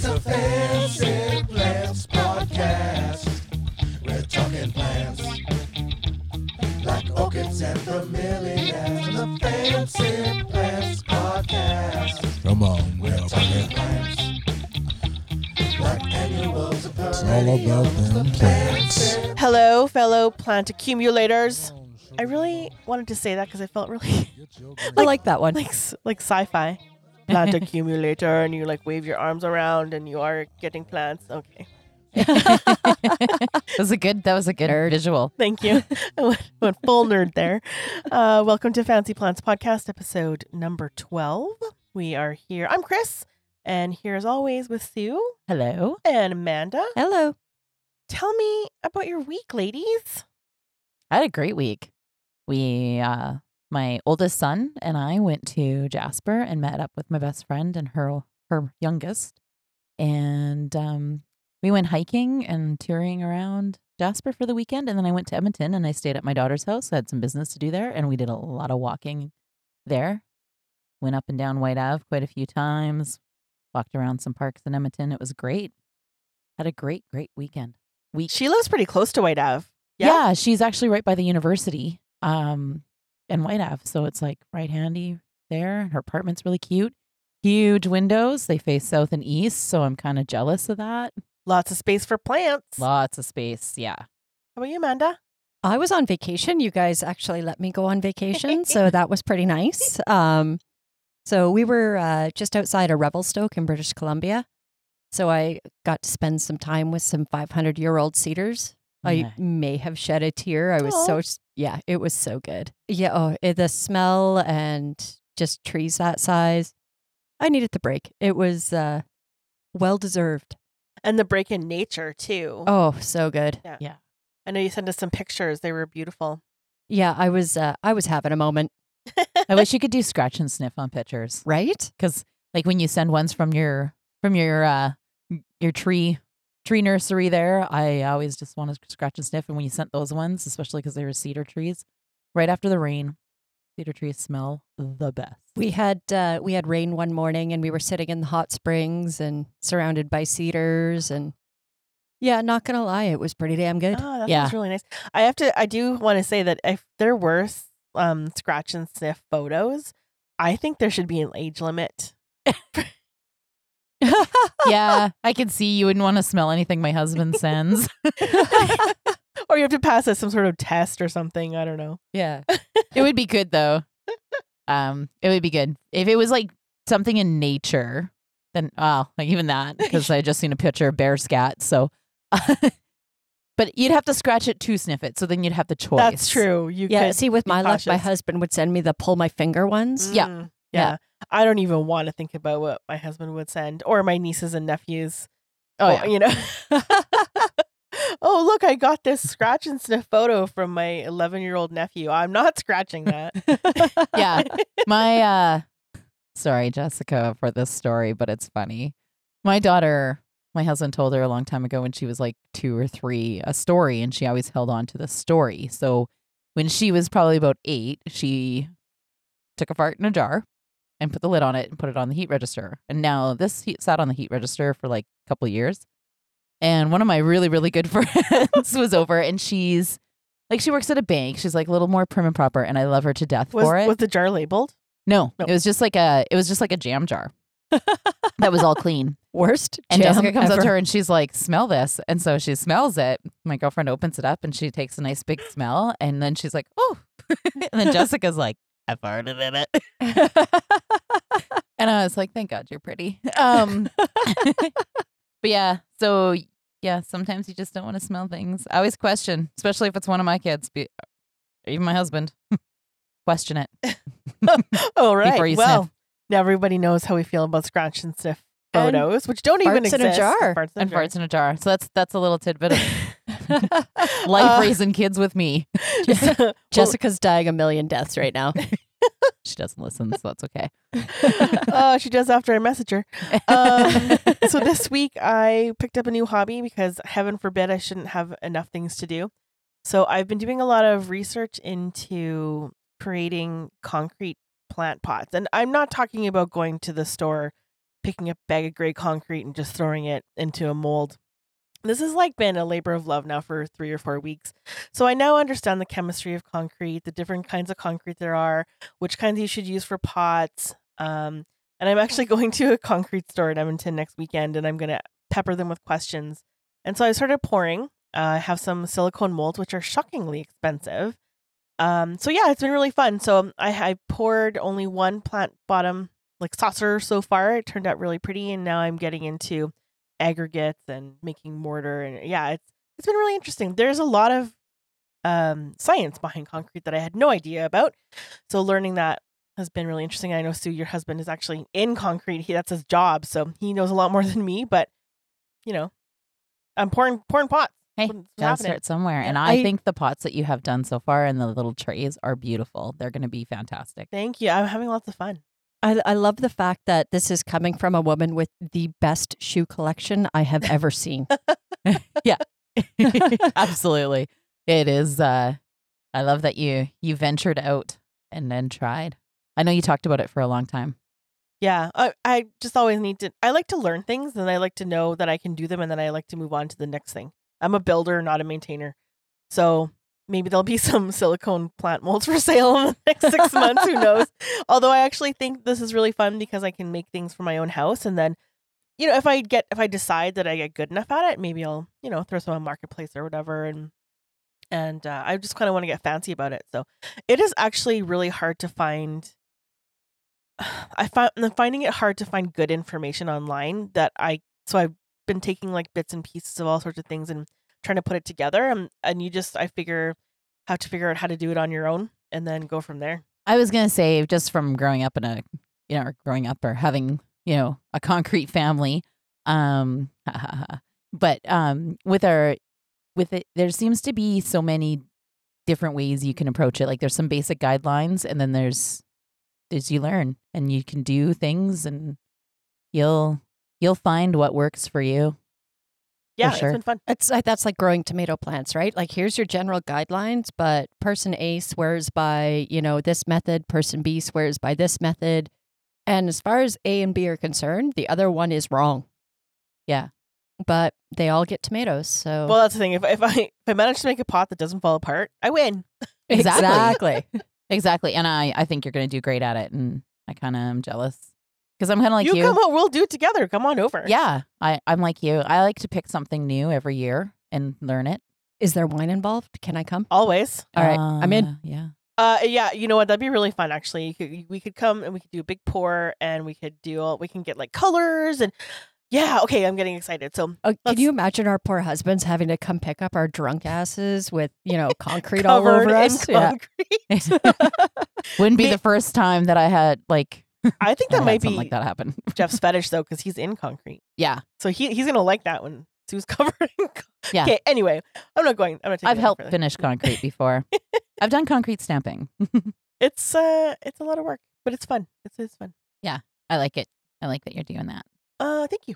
It's a fancy plants podcast. We're talking plants like orchids and bromeliads. The fancy plants podcast. Come on, We're talking plants like annuals of It's all about them plants. Hello, fellow plant accumulators. I really wanted to say that because I felt really I like that one. like s- like sci-fi. Plant accumulator, and you like wave your arms around, and you are getting plants. Okay, that was a good. That was a good visual. thank you. I went, went full nerd there. Uh, welcome to Fancy Plants Podcast, episode number twelve. We are here. I'm Chris, and here as always with Sue Hello. and Amanda. Hello. Tell me about your week, ladies. I had a great week. We, uh, my oldest son and I went to Jasper and met up with my best friend and her her youngest, and um, we went hiking and touring around Jasper for the weekend. And then I went to Edmonton and I stayed at my daughter's house. I had some business to do there, and we did a lot of walking there. Went up and down Whyte Ave quite a few times. Walked around some parks in Edmonton. It was great. Had a great, great weekend. Week. She lives pretty close to Whyte Ave. Yeah? she's actually right by the university, um, in Whyte Ave. So it's like right handy there. Her apartment's really cute. Huge windows. They face south and east. So I'm kind of jealous of that. Lots of space for plants. Lots of space. Yeah. How about you, Amanda? I was on vacation. You guys actually let me go on vacation, so that was pretty nice. Um, so we were uh, just outside of Revelstoke in British Columbia. So I got to spend some time with some 500 year old cedars. I may have shed a tear. I was Aw. so s- yeah, it was so good. Yeah, oh, it, the smell and just trees that size. I needed the break. It was uh, well deserved. And the break in nature too. Oh, so good. Yeah. yeah. I know you sent us some pictures. They were beautiful. Yeah, I was uh, I was having a moment. I wish you could do scratch and sniff on pictures. Right? Cause like when you send ones from your, from your, uh, your tree, tree nursery there, I always just want to scratch and sniff. And when you sent those ones, especially because they were cedar trees, right after the rain, cedar trees smell the best. We had uh, we had rain one morning, and we were sitting in the hot springs and surrounded by cedars, and yeah, not gonna lie, it was pretty damn good. Oh, that Yeah. sounds really nice. I have to. I do want to say that if there were um scratch and sniff photos, I think there should be an age limit. yeah, I can see you wouldn't want to smell anything my husband sends. or you have to pass us some sort of test or something. I don't know. yeah, it would be good though. Um, it would be good if it was like something in nature. Then, oh, like even that because I just seen a picture of bear scat. So, but you'd have to scratch it to sniff it. So then you'd have the choice. That's true. You yeah. could See, with be my luck, my husband would send me the pull my finger ones. Yeah. Mm, Yeah. yeah. I don't even want to think about what my husband would send or my nieces and nephews. Oh yeah. you know. oh look, I got this scratch and sniff photo from my 11 year old nephew. I'm not scratching that. yeah. My uh sorry, Jessica, for this story, but it's funny. My daughter, my husband told her a long time ago when she was like two or three a story, and she always held on to the story. So when she was probably about eight, she took a fart in a jar and put the lid on it and put it on the heat register. And now this heat sat on the heat register for like a couple years. And one of my really, really good friends was over and she's like she works at a bank. She's like a little more prim and proper, and I love her to death Was, for it. was the jar labeled? No, No. it was just like a it was just like a jam jar that was all clean. Worst. And Jessica comes up to her and she's like, "Smell this." And so she smells it. My girlfriend opens it up and she takes a nice big smell, and then she's like, "Oh," and then Jessica's like, "I farted in it," and I was like, "Thank God you're pretty." Um, but yeah, so yeah, sometimes you just don't want to smell things. I always question, especially if it's one of my kids, be, even my husband. question it. Oh, right. Before you well, sniff. now everybody knows how we feel about scratch and sniff And photos, which don't even farts in a exist. jar. Farts in a and jar. farts in a jar. So that's that's a little tidbit of life Uh, raising kids with me. Well, Jessica's dying a million deaths right now. She doesn't listen, so that's okay. uh, she does after I message her. Um, so this week I picked up a new hobby because heaven forbid I shouldn't have enough things to do. So I've been doing a lot of research into creating concrete plant pots. And I'm not talking about going to the store picking up a bag of gray concrete and just throwing it into a mold. This has like been a labor of love now for three or four weeks. So I now understand the chemistry of concrete, the different kinds of concrete there are, which kinds you should use for pots. Um, and I'm actually going to a concrete store in Edmonton next weekend and I'm going to pepper them with questions. And so I started pouring. Uh, I have some silicone molds, which are shockingly expensive. Um, so yeah, it's been really fun. So I, I poured only one plant bottom like saucer so far. It turned out really pretty, and now I'm getting into aggregates and making mortar. And yeah, it's it's been really interesting. There's a lot of um, science behind concrete that I had no idea about. So learning that has been really interesting. I know Sue, your husband is actually in concrete. He that's his job, so he knows a lot more than me. But you know, I'm pouring pouring pots. Hey, gotta start somewhere. And I, I- think the pots that you have done so far and the little trays are beautiful. They're going to be fantastic. Thank you. I'm having lots of fun. I, I love the fact that this is coming from a woman with the best shoe collection I have ever seen. Yeah, absolutely. It is uh I love that you you ventured out and then tried. I know you talked about it for a long time. Yeah, I, I just always need to. I like to learn things, and I like to know that I can do them, and then I like to move on to the next thing. I'm a builder, not a maintainer, so maybe there'll be some silicone plant molds for sale in the next six months. Who knows? Although I actually think this is really fun because I can make things for my own house, and then, you know, if I get if I decide that I get good enough at it, maybe I'll you know throw some on marketplace or whatever, and and uh, I just kind of want to get fancy about it. So it is actually really hard to find. I find I'm finding it hard to find good information online that I so I've been taking like bits and pieces of all sorts of things and trying to put it together and and you just I figure have to figure out how to do it on your own and then go from there. I was gonna say just from growing up in a you know, or growing up or having, you know, a concrete family. Um but um with our with it there seems to be so many different ways you can approach it. Like there's some basic guidelines and then there's there's you learn and you can do things and you'll you'll find what works for you. Yeah, sure. it's been fun. It's like that's like growing tomato plants, right? Like here's your general guidelines, but person A swears by, you know, this method, person B swears by this method. And as far as A and B are concerned, the other one is wrong. Yeah. But they all get tomatoes. So Well, that's the thing. If if I if I manage to make a pot that doesn't fall apart, I win. Exactly. Exactly. And I I think you're going to do great at it and I kind of am jealous. Cuz I'm kind of like you, you. come on, we'll do it together. Come on over. Yeah, I, I'm like you. I like to pick something new every year and learn it. is there wine involved? Can I come? Always. All right, I'm in. Uh, Yeah. Uh, yeah, you know what? That'd be really fun. Actually, you could, we could come and we could do a big pour, and we could do all, we can get like colors and yeah. Okay, I'm getting excited. So Oh, can you imagine our poor husbands having to come pick up our drunk asses with, you know, concrete all over in us? Yeah. Wouldn't be the first time that I had like I think that had might be like that happen. Jeff's fetish though, because he's in concrete. yeah. So he he's gonna like that when Sue's covering. in. Yeah. Okay. Anyway, I'm not going. I'm not. taking I've helped further. finish concrete before. I've done concrete stamping. It's uh, it's a lot of work, but it's fun. It's it's fun. Yeah, I like it. I like that you're doing that. Uh, thank you.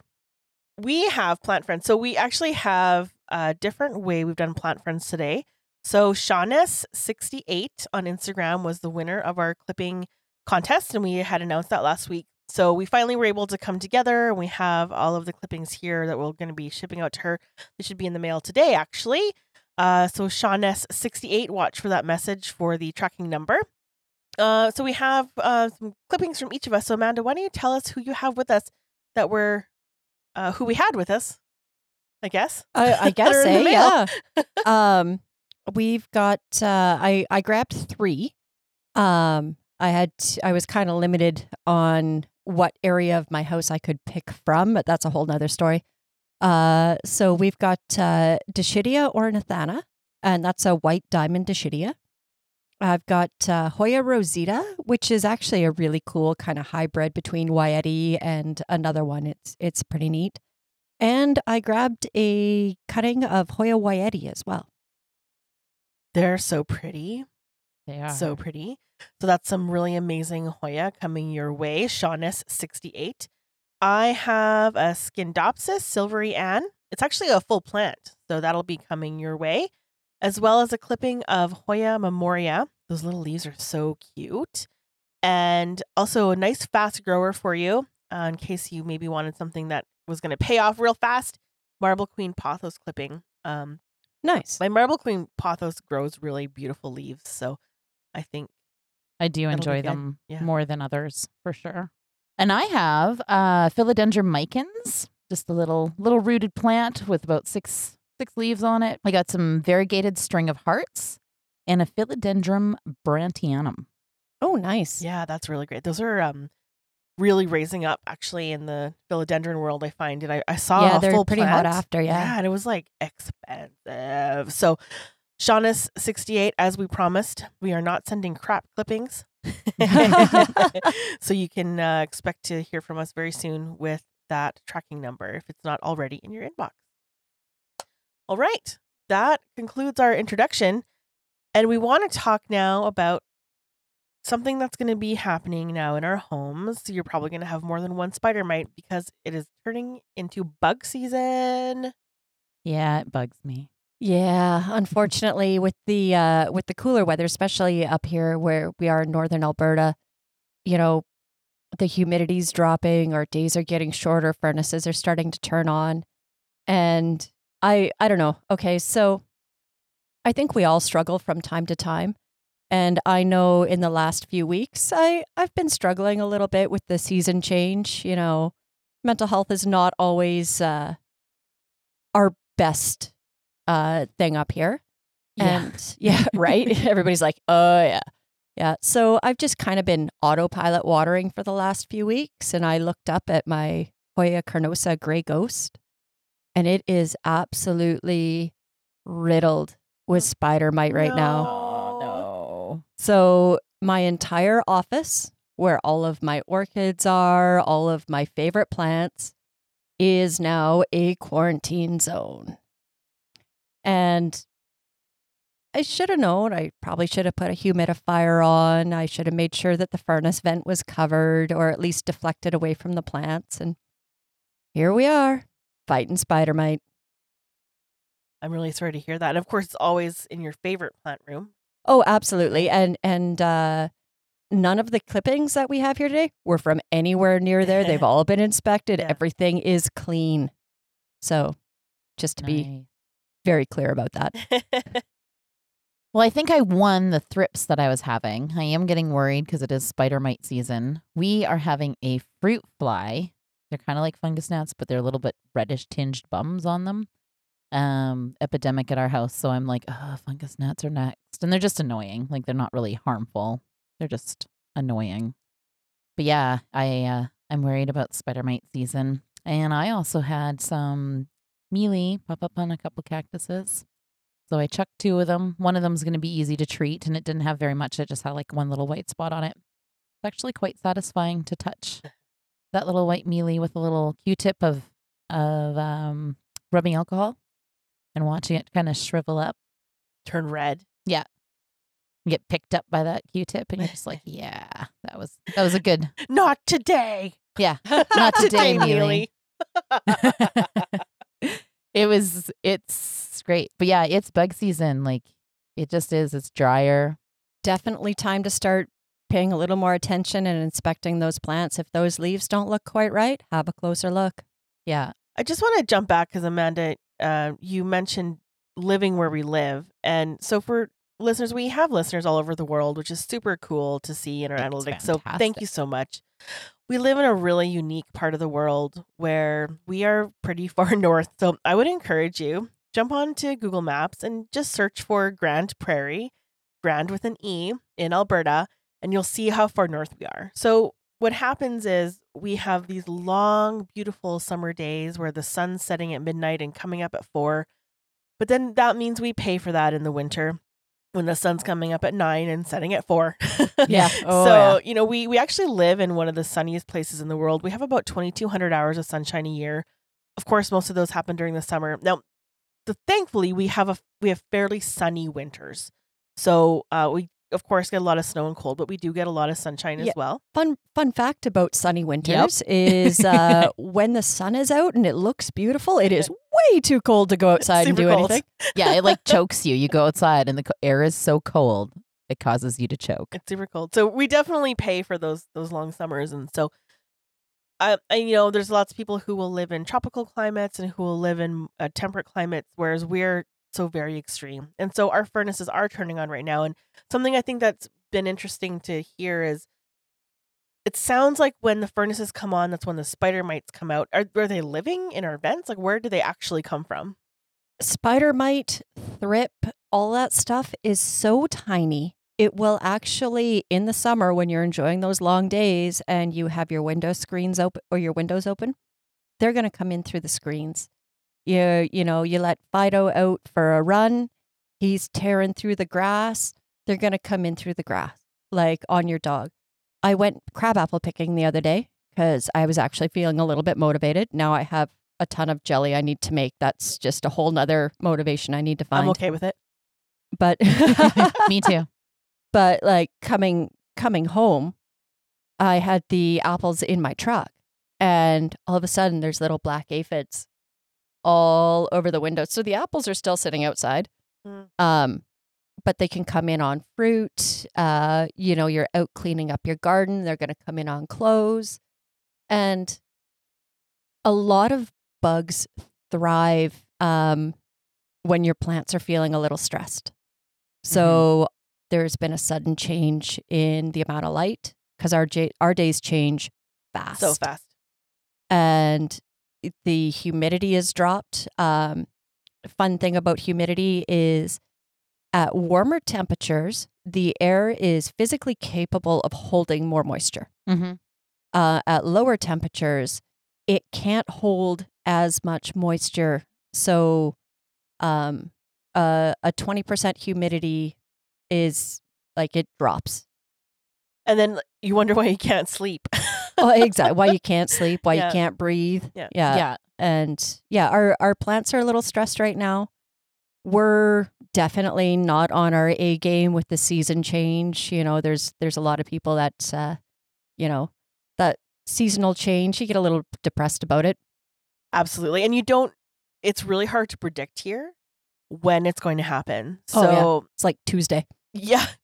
We have plant friends. So we actually have a different way we've done plant friends today. So Shawness68 on Instagram was the winner of our clipping contest, and we had announced that last week. So we finally were able to come together, and we have all of the clippings here that we're going to be shipping out to her. They should be in the mail today, actually. Uh, so Shawness68, watch for that message for the tracking number. Uh, so we have uh, some clippings from each of us. So Amanda, why don't you tell us who you have with us that were uh, who we had with us? I guess. I, I guess, They're in the eh? yeah. um, we've got. Uh, I I grabbed three. Um, I had. I was kind of limited on what area of my house I could pick from, but that's a whole nother story. Uh, so we've got uh, Dischidia ornithana, and that's a white diamond Dischidia. I've got uh, Hoya rosita, which is actually a really cool kind of hybrid between Wayetii and another one. It's it's pretty neat. And I grabbed a cutting of Hoya Wayetii as well. They're so pretty. They are. So pretty. So that's some really amazing Hoya coming your way. Shawness68. I have a Scindapsus silvery Ann. It's actually a full plant, so that'll be coming your way, as well as a clipping of Hoya memoria. Those little leaves are so cute. And also a nice fast grower for you. uh, in case you maybe wanted something that was going to pay off real fast. Marble Queen pothos clipping. Um, Nice. my Marble Queen pothos grows really beautiful leaves, so I think I do enjoy them Yeah. more than others for sure. And I have uh philodendron micans, just a little little rooted plant with about six six leaves on it. I got some variegated string of hearts and a philodendron brantianum. Oh, nice. yeah, that's really great. Those are um really raising up actually in the philodendron world. I find, and I, I saw Yeah, a they're full pretty hot plant. after, yeah. and it was like expensive. So, Shaunus sixty eight, as we promised, we are not sending crap clippings. so you can uh, expect to hear from us very soon with that tracking number if it's not already in your inbox. All right, that concludes our introduction, and we want to talk now about something that's going to be happening now in our homes. You're probably going to have more than one spider mite because it is turning into bug season. Yeah, it bugs me. Yeah, unfortunately, with the uh, with the cooler weather, especially up here where we are in northern Alberta, you know, the humidity's dropping, our days are getting shorter, furnaces are starting to turn on, and I I don't know. Okay, so I think we all struggle from time to time, and I know in the last few weeks I I've been struggling a little bit with the season change. You know, mental health is not always uh, our best uh thing up here. Yeah. And yeah, right? Everybody's like, "Oh yeah." Yeah. So I've just kind of been autopilot watering for the last few weeks and I looked up at my Hoya carnosa gray ghost and it is absolutely riddled with spider mite right now. Oh no. So my entire office, where all of my orchids are, all of my favorite plants, is now a quarantine zone. And I should have known. I probably should have put a humidifier on. I should have made sure that the furnace vent was covered or at least deflected away from the plants. And here we are, fighting spider mite. I'm really sorry to hear that. And of course, it's always in your favorite plant room. Oh, absolutely. And and uh none of the clippings that we have here today were from anywhere near there. They've all been inspected. Yeah. Everything is clean. So, just to be Nice. Very clear about that. Well, I think I won the thrips that I was having. I am getting worried because it is spider mite season. We are having a fruit fly. They're kind of like fungus gnats, but they're a little bit reddish tinged bums on them. Um, epidemic at our house. So I'm like, oh, fungus gnats are next. And they're just annoying. Like they're not really harmful. They're just annoying. But yeah, I uh, I'm worried about spider mite season. And I also had some mealy pop up on a couple cactuses. So I chucked two of them. One of them's going to be easy to treat, and it didn't have very much. It just had like one little white spot on it. It's actually quite satisfying to touch that little white mealy with a little Q-tip of of um, rubbing alcohol and watching it kind of shrivel up, Turn red. Yeah. Get picked up by that Q-tip, and you're just like, yeah, that was that was a good. Not today. Yeah, not today, Mealy. Mealy. It was it's great, but yeah, it's bug season. Like it just is. It's drier. Definitely time to start paying a little more attention and inspecting those plants. If those leaves don't look quite right, have a closer look. Yeah, I just want to jump back because Amanda, uh, you mentioned living where we live, and so for listeners, we have listeners all over the world, which is super cool to see in our It's analytics. So thank you so much. We live in a really unique part of the world where we are pretty far north. So I would encourage you jump onto Google Maps and just search for Grande Prairie, Grand with an E in Alberta, and you'll see how far north we are. So what happens is we have these long, beautiful summer days where the sun's setting at midnight and coming up at four. But then that means we pay for that in the winter when the sun's coming up at nine and setting at four. Yeah. Oh, so, yeah. you know, we we actually live in one of the sunniest places in the world. We have about 2200 hours of sunshine a year. Of course, most of those happen during the summer. Now, the, thankfully, we have a we have fairly sunny winters. So, uh, we of course get a lot of snow and cold, but we do get a lot of sunshine Yeah. as well. Fun fun fact about sunny winters is uh, when the sun is out and it looks beautiful, it is way too cold to go outside and do cold. anything. yeah, it like chokes you. You go outside and the air is so cold, it causes you to choke. It's super cold. So we definitely pay for those those long summers and so I, I you know there's lots of people who will live in tropical climates and who will live in uh, temperate climates, whereas we're so very extreme. And so our furnaces are turning on right now. And something I think that's been interesting to hear is it sounds like when the furnaces come on, that's when the spider mites come out. Are, are they living in our vents? Like, where do they actually come from? Spider mite, thrip, all that stuff is so tiny. It will actually, in the summer, when you're enjoying those long days and you have your window screens open or your windows open, they're going to come in through the screens. You, you know, you let Fido out for a run. He's tearing through the grass. They're going to come in through the grass, like on your dog. I went crabapple picking the other day because I was actually feeling a little bit motivated. Now I have a ton of jelly I need to make. That's just a whole nother motivation I need to find. I'm okay with it. But Me too. but like coming coming home, I had the apples in my truck, and all of a sudden there's little black aphids all over the window. So the apples are still sitting outside. Mm. Um, but they can come in on fruit. Uh, you know, you're out cleaning up your garden. They're going to come in on clothes. And a lot of bugs thrive um, when your plants are feeling a little stressed. So there's been a sudden change in the amount of light because our, j- our days change fast So fast. and the humidity is dropped. Um, fun thing about humidity is at warmer temperatures, the air is physically capable of holding more moisture. Mm-hmm. Uh, at lower temperatures, it can't hold as much moisture. So, um, uh, a 20% humidity is like it drops. And then you wonder why you can't sleep. oh, exactly. Why you can't sleep, why Yeah. you can't breathe. Yeah. Yeah. yeah. and yeah, our our plants are a little stressed right now. We're definitely not on our A game with the season change. You know, there's there's a lot of people that uh, you know, that seasonal change, you get a little depressed about it. Absolutely. And you don't, it's really hard to predict here when it's going to happen. Oh, yeah. So, It's like Tuesday. yeah.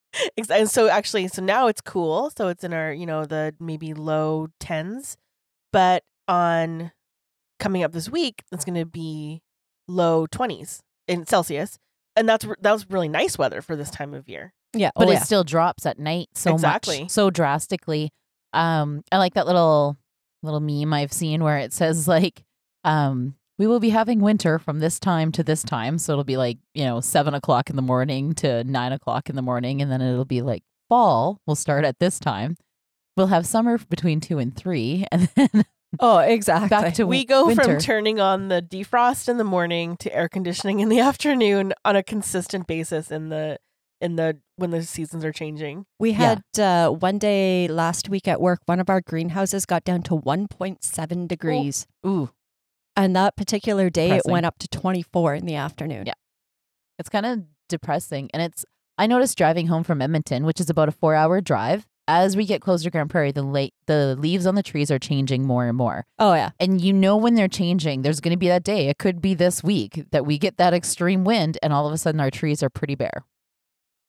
And so actually, so now it's cool. So it's in our, you know, the maybe low tens. But on coming up this week, it's going to be low 20s in Celsius. And that's that was really nice weather for this time of year. Yeah. But oh, it yeah. still drops at night so Exactly. much, so drastically. Um, I like that little little meme I've seen where it says like, um, we will be having winter from this time to this time. So it'll be like, you know, seven o'clock in the morning to nine o'clock in the morning. And then it'll be like fall will start at this time. We'll have summer between two and three. And then oh, exactly. back to we go from turning on the defrost in the morning to air conditioning in the afternoon on a consistent basis in the in the when the seasons are changing. we Yeah. had uh, one day last week at work, one of our greenhouses got down to 1.7 degrees. Ooh, And that particular day, Depressing. it went up to 24 in the afternoon. Yeah. it's kind of depressing. And it's, I noticed driving home from Edmonton, which is about a four hour drive. As we get closer to Grande Prairie, the late the leaves on the trees are changing more and more. Oh, yeah. And you know when they're changing, there's going to be that day. It could be this week that we get that extreme wind, and all of a sudden our trees are pretty bare.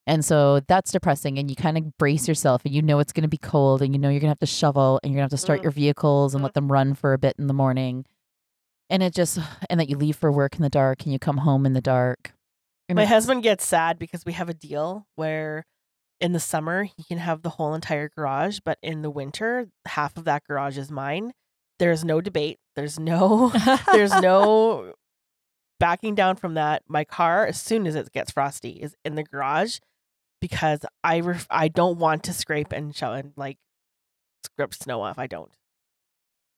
And so that's depressing. And you kind of brace yourself, and you know it's going to be cold, and you know you're going to have to shovel, and you're going to have to start Mm. your vehicles and Mm. let them run for a bit in the morning. And it just, and that you leave for work in the dark, and you come home in the dark. And My husband gets sad because we have a deal where in the summer he can have the whole entire garage, but in the winter half of that garage is mine. There's no debate. There's no there's no backing down from that. My car, as soon as it gets frosty, is in the garage because I ref- I don't want to scrape and show and like scrape snow off. I don't.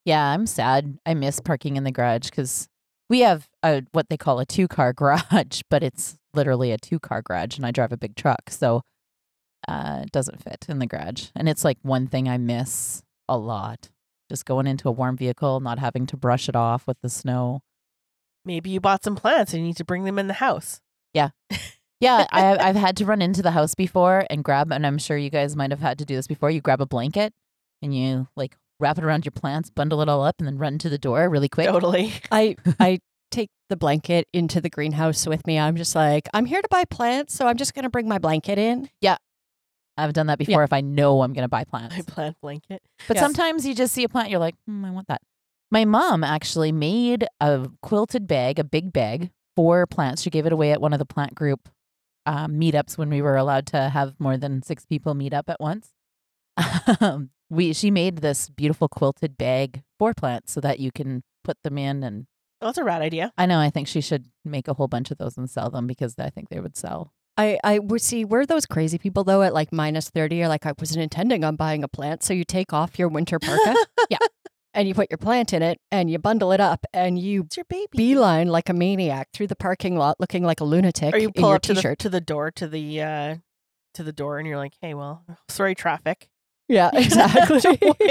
Yeah, I'm sad. I miss parking in the garage because we have a what they call a two car garage, but it's literally a two car garage, and I drive a big truck, so uh, doesn't fit in the garage. And it's like one thing I miss a lot: just going into a warm vehicle, not having to brush it off with the snow. Maybe you bought some plants and you need to bring them in the house. Yeah, Yeah, I, I've had to run into the house before and grab, and I'm sure you guys might have had to do this before. You grab a blanket and you like wrap it around your plants, bundle it all up, and then run to the door really quick. Totally. I I take the blanket into the greenhouse with me. I'm just like, I'm here to buy plants, so I'm just going to bring my blanket in. I've done that before if I know I'm going to buy plants. My plant blanket. But Yes. sometimes you just see a plant, you're like, hmm, I want that. My mom actually made a quilted bag, a big bag for plants. She gave it away at one of the plant group um, meetups when we were allowed to have more than six people meet up at once. Um, we she made this beautiful quilted bag for plants so that you can put them in. And Oh, that's a rad idea. I know I think she should make a whole bunch of those and sell them because I think they would sell. I, I would see we're those crazy people though at like minus 30 are like I wasn't intending on buying a plant so you take off your winter parka Yeah. and you put your plant in it and you bundle it up and you It's your baby. beeline like a maniac through the parking lot looking like a lunatic or you in pull your up to the, t-shirt. to the door to the uh to the door and you're like, hey, well, sorry, traffic. yeah, exactly.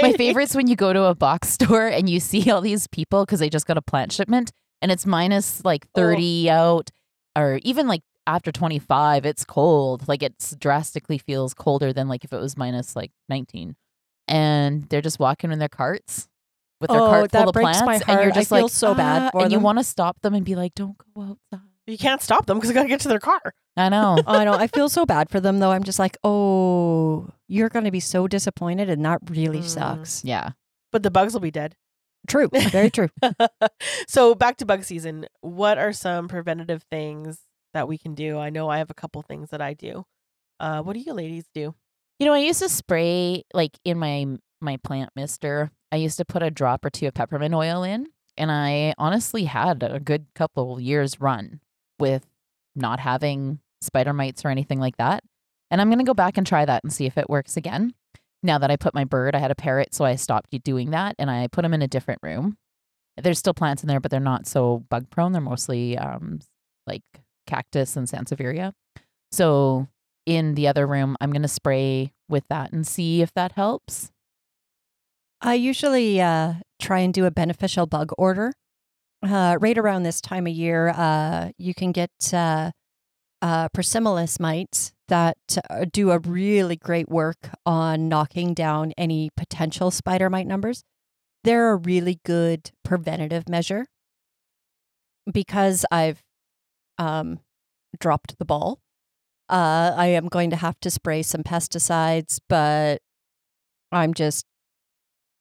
My favorite's when you go to a box store and you see all these people because they just got a plant shipment and it's minus like 30 out or even like after 25, it's cold. Like it's drastically feels colder than like if it was minus like 19. And they're just walking in their carts with their Oh, cart full that of plants. my And you're I just feel like, so bad "Ah," for And you want to stop them and be like, don't go outside. You can't stop them because they got to get to their car. I know. I know. I feel so bad for them though. I'm just like, oh, you're going to be so disappointed, and that really Mm. sucks. yeah. But the bugs will be dead. True. Very true. so back to bug season. What are some preventative things that we can do? I know I have a couple things that I do. Uh, what do you ladies do? You know, I used to spray like in my my plant mister. I used to put a drop or two of peppermint oil in, and I honestly had a good couple years run with not having spider mites or anything like that. And I'm going to go back and try that and see if it works again. Now that I put my bird, I had a parrot, so I stopped doing that and I put them in a different room. There's still plants in there, but they're not so bug prone. They're mostly um, like cactus and sansevieria. So in the other room, I'm going to spray with that and see if that helps. I usually uh, try and do a beneficial bug order. Uh, right around this time of year, uh, you can get uh, uh, Persimilis mites that uh, do a really great work on knocking down any potential spider mite numbers. They're a really good preventative measure because I've um, dropped the ball. Uh, I am going to have to spray some pesticides, but I'm just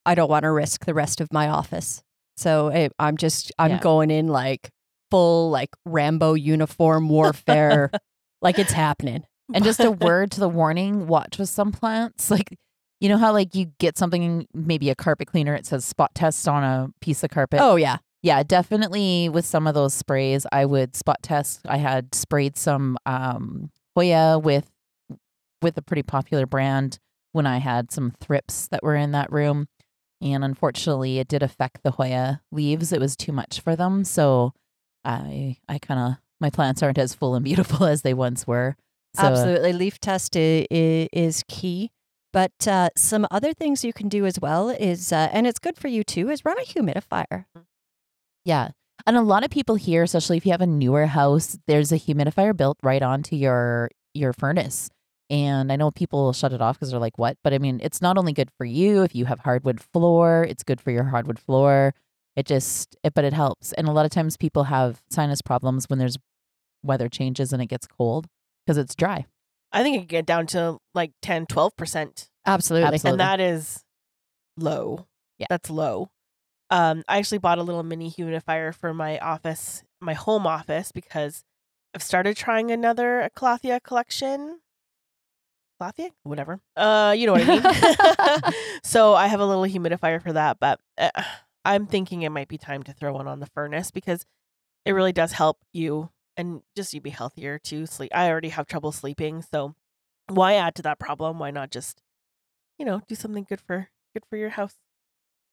I don't want to risk the rest of my office. So I, I'm just I'm Yeah. going in like full like Rambo uniform warfare, like it's happening. And just a word to the warning watch with some plants. Like, you know how, like, you get something, maybe a carpet cleaner, it says spot test on a piece of carpet. Oh yeah, Yeah, definitely with some of those sprays, I would spot test. I had sprayed some um, Hoya with with a pretty popular brand when I had some thrips that were in that room, and unfortunately, it did affect the Hoya leaves. It was too much for them, so I I kind of my plants aren't as full and beautiful as they once were. So, absolutely. Leaf test is, is key. But uh, some other things you can do as well is, uh, and it's good for you too, is run a humidifier. Yeah. And a lot of people here, especially if you have a newer house, there's a humidifier built right onto your your furnace. And I know people shut it off because they're like, what? But I mean, it's not only good for you if you have hardwood floor, it's good for your hardwood floor. It just, it, but it helps. And a lot of times people have sinus problems when there's weather changes and it gets cold because it's dry. I think it can get down to like 10, 12%. Absolutely. Absolutely. And that is low. Yeah. That's low. Um, I actually bought a little mini humidifier for my office, my home office, because I've started trying another Calathea collection. Calathea? Whatever. Uh, you know what I mean. so I have a little humidifier for that, but uh, I'm thinking it might be time to throw one on the furnace because it really does help you and just you be healthier to sleep. I already have trouble sleeping, so why add to that problem? Why not just, you know, do something good for good for your house?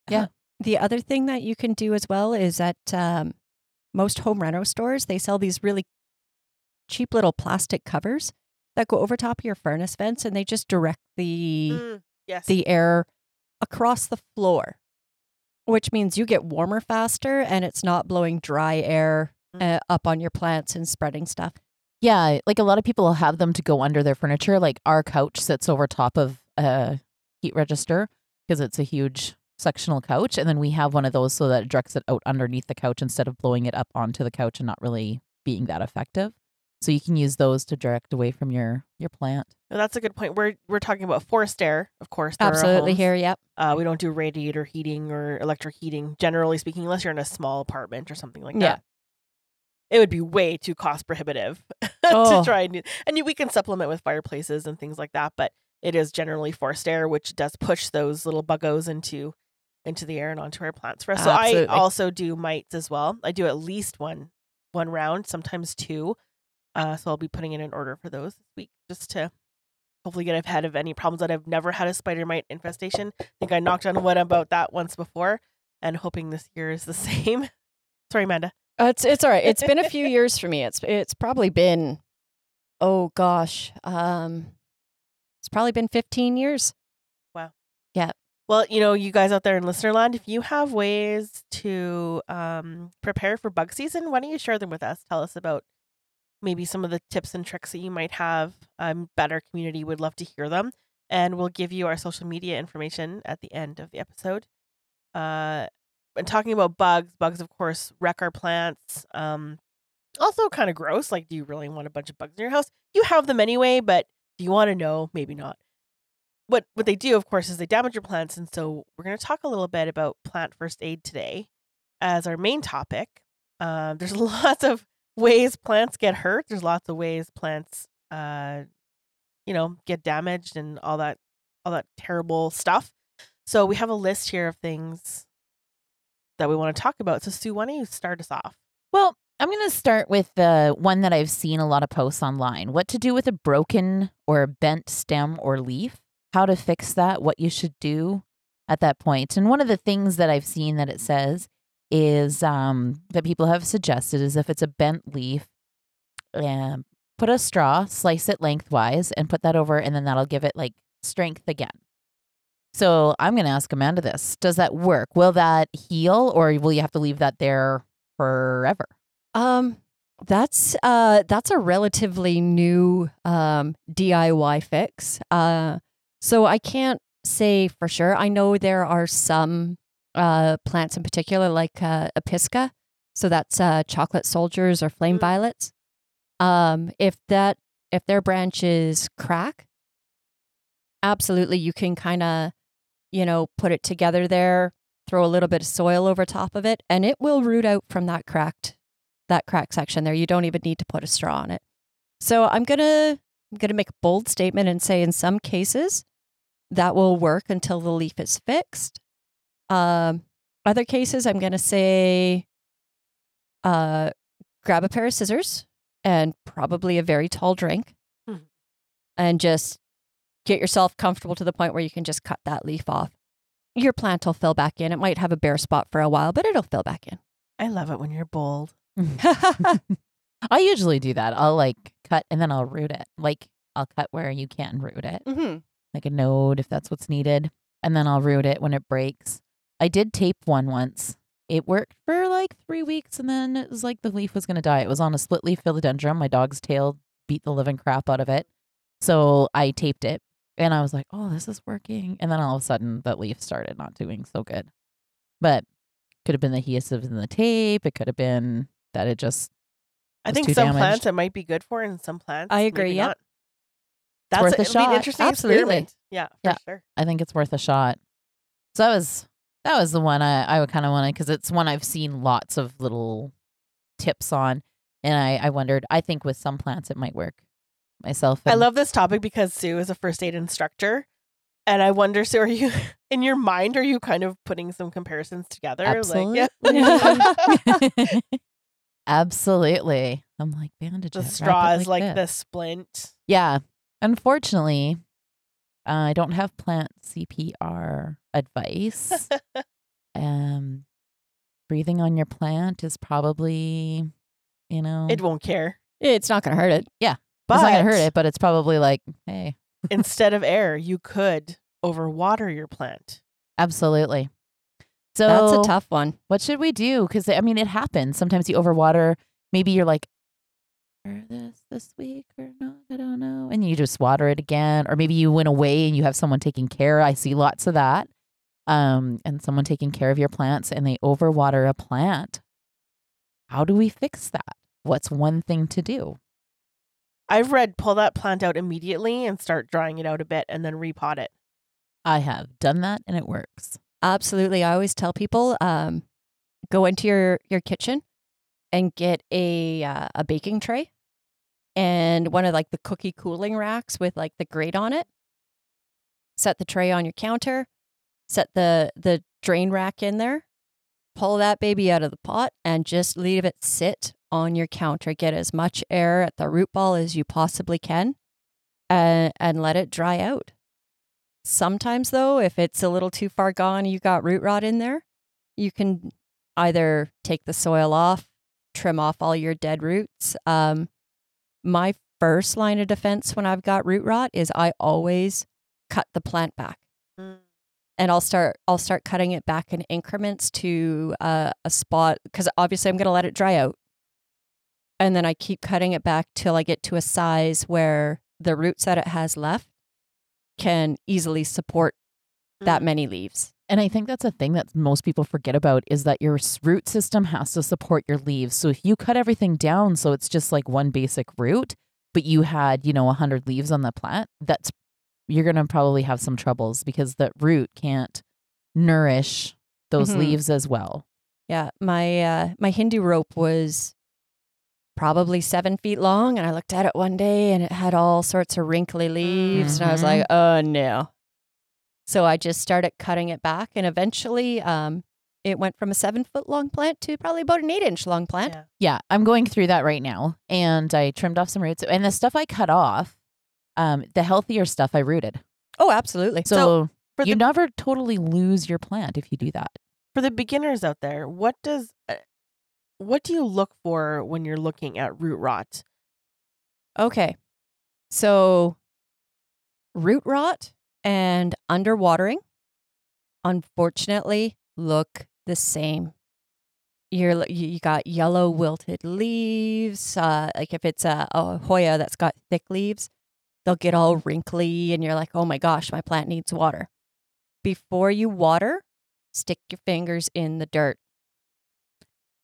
The other thing that you can do as well is at um, most home reno stores, they sell these really cheap little plastic covers that go over top of your furnace vents and they just direct the Mm, yes. the air across the floor, which means you get warmer faster and it's not blowing dry air Mm. uh, up on your plants and spreading stuff. Yeah, like a lot of people will have them to go under their furniture. Like our couch sits over top of a heat register because it's a huge sectional couch. And then we have one of those so that it directs it out underneath the couch instead of blowing it up onto the couch and not really being that effective. So you can use those to direct away from your your plant. No, that's a good point. We're we're talking about forced air, of course. Absolutely here. Yep. Uh, we don't do radiator heating or electric heating, generally speaking, unless you're in a small apartment or something like Yeah. that. It would be way too cost prohibitive Oh. to try and. And we can supplement with fireplaces and things like that, but it is generally forced air, which does push those little buggos into into the air and onto our plants for us. So Absolutely. I also do mites as well. I do at least one one round, sometimes two. Uh, so I'll be putting in an order for those this week just to hopefully get ahead of any problems that I've never had a spider mite infestation. I think I knocked on wood about that once before and hoping this year is the same. Sorry, Amanda. Uh, it's it's all right. It's been a few years for me. It's it's probably been, oh gosh, um, it's probably been fifteen years. Well, you know, you guys out there in listener land, if you have ways to um, prepare for bug season, why don't you share them with us? Tell us about maybe some of the tips and tricks that you might have. Um, better community would love to hear them, and we'll give you our social media information at the end of the episode. Uh, and talking about bugs, bugs of course wreck our plants. Um, also kind of gross. Like, do you really want a bunch of bugs in your house? You have them anyway, but do you want to know? Maybe not what what they do, of course, is they damage your plants, and so we're going to talk a little bit about plant first aid today as our main topic. Um, there's lots of ways plants get hurt. There's lots of ways plants, uh, you know, get damaged and all that, all that terrible stuff. So we have a list here of things that we want to talk about. So Sue, why don't you start us off? Well, I'm going to start with the one that I've seen a lot of posts online. What to do with a broken or a bent stem or leaf, how to fix that, what you should do at that point. And one of the things that I've seen that it says is um, that people have suggested is if it's a bent leaf, um, put a straw, slice it lengthwise, and put that over, and then that'll give it like strength again. So I'm going to ask Amanda this: Does that work? Will that heal, or will you have to leave that there forever? Um, that's uh that's a relatively new um DIY fix. Uh, so I can't say for sure. I know there are some uh plants in particular, like uh, Episcia. So that's uh chocolate soldiers or flame Mm. violets. Um, if that if their branches crack, absolutely you can kind of you know put it together there, throw a little bit of soil over top of it, and it will root out from that cracked that crack section there. You don't even need to put a straw on it. So I'm gonna I'm gonna make a bold statement and say in some cases that will work until the leaf is fixed. Um, other cases I'm gonna say uh, grab a pair of scissors and probably a very tall drink Mhm. and just get yourself comfortable to the point where you can just cut that leaf off. Your plant will fill back in. It might have a bare spot for a while, but it'll fill back in. I love it when you're bold. I usually do that. I'll like cut and then I'll root it. Like I'll cut where you can root it, mm-hmm. like a node if that's what's needed, and then I'll root it when it breaks. I did tape one once. It worked for like three weeks, and then it was like the leaf was going to die. It was on a split leaf philodendron. My dog's tail beat the living crap out of it, so I taped it, and I was like, "Oh, this is working." And then all of a sudden, that leaf started not doing so good. But could have been the adhesive in the tape. It could have been that it just I think some damaged. plants it might be good for, and some plants I agree, Yeah, That's worth a an shot. interesting Absolutely. experiment. Yeah, for Yeah. sure. I think it's worth a shot. So that was that was the one I I would kind of want to because it's one I've seen lots of little tips on, and I I wondered. I think with some plants it might work. Myself, I love this topic because Sue is a first aid instructor. And I wonder, Sue, are you in your mind, are you kind of putting some comparisons together? absolutely, Like, yeah. absolutely. I'm like bandage. the it, straw is like this. the splint. Yeah. Unfortunately, uh, I don't have plant CPR advice. um, breathing on your plant is probably, you know, It won't care. It's not going to hurt it. Yeah. But it's not gonna hurt it, but it's probably like, hey, instead of air, you could overwater your plant. absolutely. So That's a tough one. What should we do? Because I mean, it happens. Sometimes you overwater. Maybe you're like, "Water this this week or not? I don't know. And you just water it again, or maybe you went away and you have someone taking care. I see lots of that. Um, and someone taking care of your plants, and they overwater a plant. How do we fix that? What's one thing to do? I've read pull that plant out immediately and start drying it out a bit and then repot it. I have done that and it works. Absolutely. I always tell people um, go into your, your kitchen and get a uh, a baking tray and one of like the cookie cooling racks with like the grate on it. Set the tray on your counter, set the the drain rack in there, pull that baby out of the pot and just leave it sit on your counter. Get as much air at the root ball as you possibly can and, and let it dry out. Sometimes, though, if it's a little too far gone, you got root rot in there, you can either take the soil off, trim off all your dead roots. Um, my first line of defense when I've got root rot is I always cut the plant back. And I'll start I'll start cutting it back in increments to uh, a spot because obviously I'm going to let it dry out, and then I keep cutting it back till I get to a size where the roots that it has left can easily support that Mm. many leaves. And I think that's a thing that most people forget about is that your root system has to support your leaves. So if you cut everything down so it's just like one basic root, but you had, you know, 100 leaves on the plant, that's you're going to probably have some troubles because the root can't nourish those Mhm. leaves as well. Yeah, my uh, my Hindu rope was probably seven feet long, and I looked at it one day, and it had all sorts of wrinkly leaves, and I was like, "Oh no!" So I just started cutting it back, and eventually, um, it went from a seven foot long plant to probably about an eight inch long plant. Yeah. Yeah, I'm going through that right now and I trimmed off some roots and the stuff I cut off, um the healthier stuff I rooted. Oh, absolutely. So, For you the never totally lose your plant if you do that. for the beginners out there, what does uh, what do you look for when you're looking at root rot? Okay. So root rot and underwatering unfortunately look the same. You're you got yellow wilted leaves. Uh, like if it's a, a Hoya that's got thick leaves, they'll get all wrinkly, and you're like, "Oh my gosh, my plant needs water." Before you water, stick your fingers in the dirt.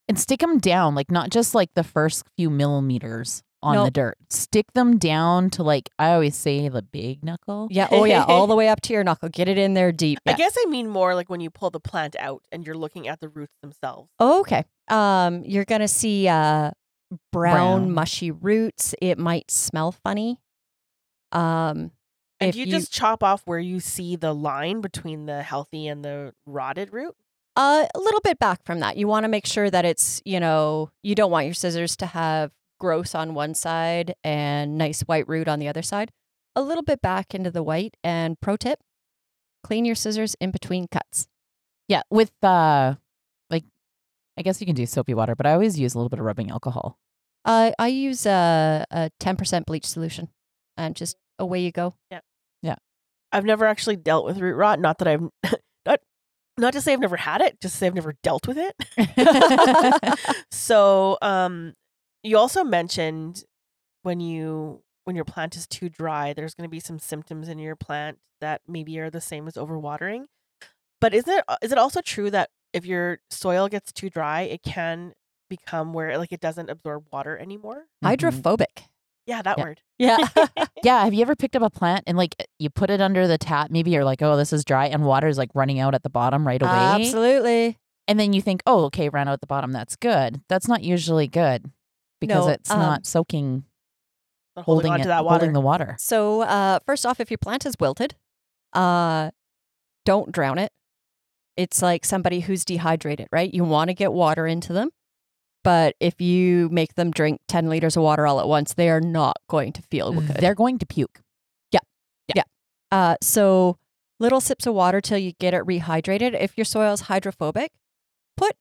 And stick them down, like not just like the first few millimeters on No. the dirt. Stick them down to like I always say the big knuckle. Yeah, oh yeah, all the way up to your knuckle. Get it in there deep. I guess I mean more like when you pull the plant out and you're looking at the roots themselves. Oh, okay. Um, you're gonna see uh brown, Brown. mushy roots. It might smell funny. Um, And if do you, just chop off where you see the line between the healthy and the rotted root? Uh, a little bit back from that, you want to make sure that it's you know you don't want your scissors to have gross on one side and nice white root on the other side. A little bit back into the white. And pro tip: clean your scissors in between cuts. Yeah, with uh like I guess you can do soapy water, but I always use a little bit of rubbing alcohol. Uh, I use a a ten percent bleach solution, and just away you go. Yeah. Yeah. I've never actually dealt with root rot. Not that I've not not to say I've never had it, just to say I've never dealt with it. so, um, you also mentioned when you when your plant is too dry, there's going to be some symptoms in your plant that maybe are the same as overwatering. But isn't it is it also true that if your soil gets too dry, it can become where like it doesn't absorb water anymore? Mhm. Hydrophobic. Yeah, that Yeah. word. Yeah. Yeah, have you ever picked up a plant and like you put it under the tap? Maybe you're like, oh, this is dry, and water is like running out at the bottom right away. Absolutely. And then you think, oh, okay, ran out at the bottom. That's good. That's not usually good because No, it's um, not soaking, holding, holding it, that water. holding the water. So, uh, first off, if your plant is wilted, uh, don't drown it. It's like somebody who's dehydrated, right? You want to get water into them. But if you make them drink 10 liters of water all at once, they are not going to feel good. They're going to puke. Yeah. Yeah. Uh, so little sips of water till you get it rehydrated. If your soil is hydrophobic, put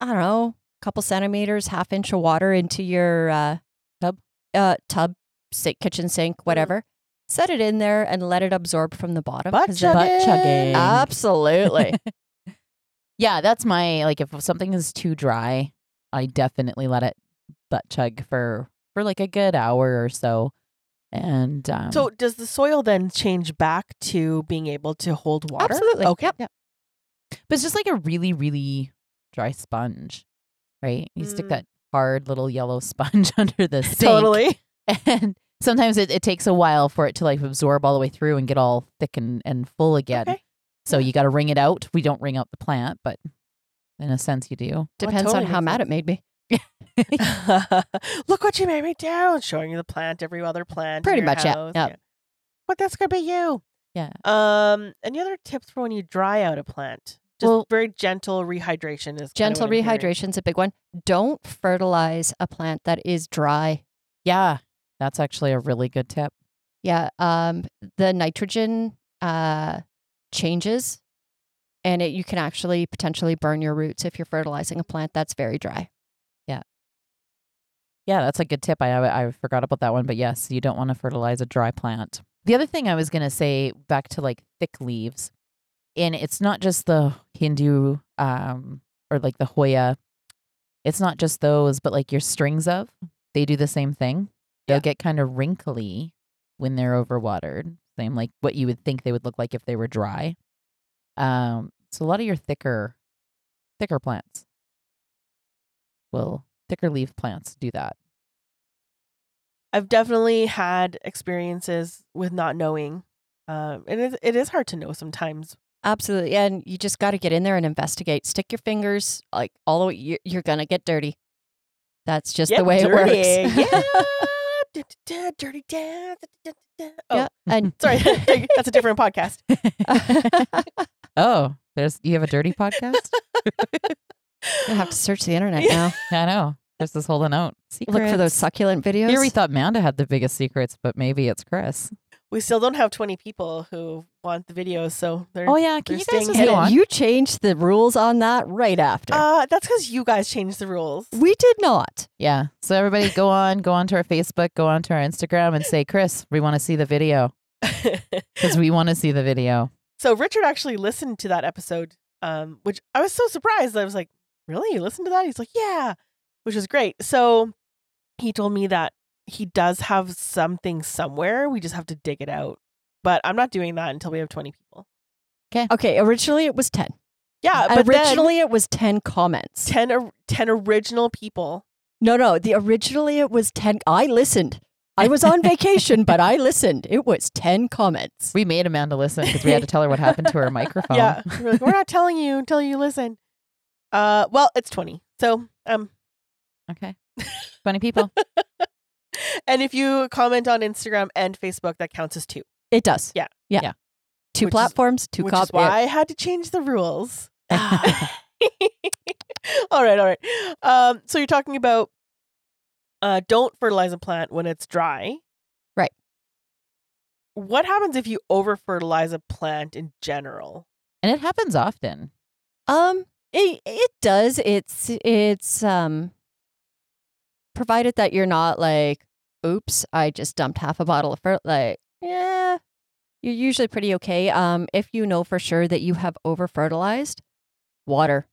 I don't know, a couple centimeters, half inch of water into your uh, Tub? uh, tub, sink, kitchen sink, whatever. Set it in there and let it absorb from the bottom. Butt 'cause then- Butt chugging. chugging. Absolutely. Yeah, that's my like. If something is too dry, I definitely let it butt chug for for like a good hour or so. And um, So does the soil then change back to being able to hold water? Absolutely. Okay. Yep. but it's just like a really really dry sponge, right? You stick Mm. that hard little yellow sponge under the sink, Totally. and sometimes it, it takes a while for it to like absorb all the way through and get all thick and, and full again. Okay. So you got to wring it out. We don't wring out the plant, but in a sense you do. Depends totally on how mad it made me. Look what you made me do. Showing you the plant, every other plant. Pretty much, yeah, house, yeah. But that's gonna be you. Yeah. Um. Any other tips for when you dry out a plant? Just Well- very gentle rehydration is Gentle rehydration rehydration's a big one. Don't fertilize a plant that is dry. Yeah. That's actually a really good tip. Yeah, um, the nitrogen uh, changes, and it, you can actually potentially burn your roots if you're fertilizing a plant that's very dry. Yeah, Yeah, that's a good tip. I I forgot about that one, but yes, you don't want to fertilize a dry plant. The other thing I was gonna say back to like thick leaves, and it's not just the Hindu um or like the Hoya. It's not just those, but like your strings of, they do the same thing. They'll Yeah. get kind of wrinkly when they're overwatered. Same like what you would think they would look like if they were dry. Um, so a lot of your thicker, thicker plants will thicker leaf plants do that. I've definitely had experiences with not knowing. Um, it is it is hard to know sometimes. Absolutely, and you just got to get in there and investigate. Stick your fingers like all the way. You're, you're gonna get dirty. That's just the way dirty. it works. Yeah. Da, da, da, dirty da, da, da, da, da. Oh, yeah, and sorry, that's a different podcast. Oh, there's you have a dirty podcast? I have to search the internet now. I know. Chris is holding out. Secrets. Look for those succulent videos. Here we thought Manda had the biggest secrets, but maybe it's Chris. We still don't have 20 people who want the videos, so they're. Oh yeah, can you guys staying just go on? you changed the rules on that right after. Uh, that's because you guys changed the rules. we did not. Yeah. So everybody go on, go on to our Facebook, go on to our Instagram and say, Chris, we want to see the video. Because we want to see the video. So Richard actually listened to that episode, um, which I was so surprised. I was like, "Really? You listened to that?" He's like, "Yeah," which was great. So he told me that he does have something somewhere. We just have to dig it out. But I'm not doing that until we have 20 people. Okay, Okay. originally it was 10. Yeah, but originally it was 10 comments. 10, 10 original people. No, no, the originally it was 10 I listened. I was on vacation, but I listened. It was 10 comments. We made Amanda listen because we had to tell her what happened to her microphone. Yeah, we're, like, we're not telling you until you listen. Uh, well, it's 20. So um, Okay. 20 people. and if you comment on Instagram and Facebook, that counts as two. It does. Yeah. Yeah. Yeah. Two Which is- platforms, two which cop- is why I had to change the rules. all right, all right. Um, so you're talking about uh, don't fertilize a plant when it's dry. Right. What happens if you over fertilize a plant in general? and it happens often. Um, it it does. It's it's um provided that you're not like, oops, I just dumped half a bottle of fer like, yeah, you're usually pretty okay. Um, if you know for sure that you have over fertilized, water.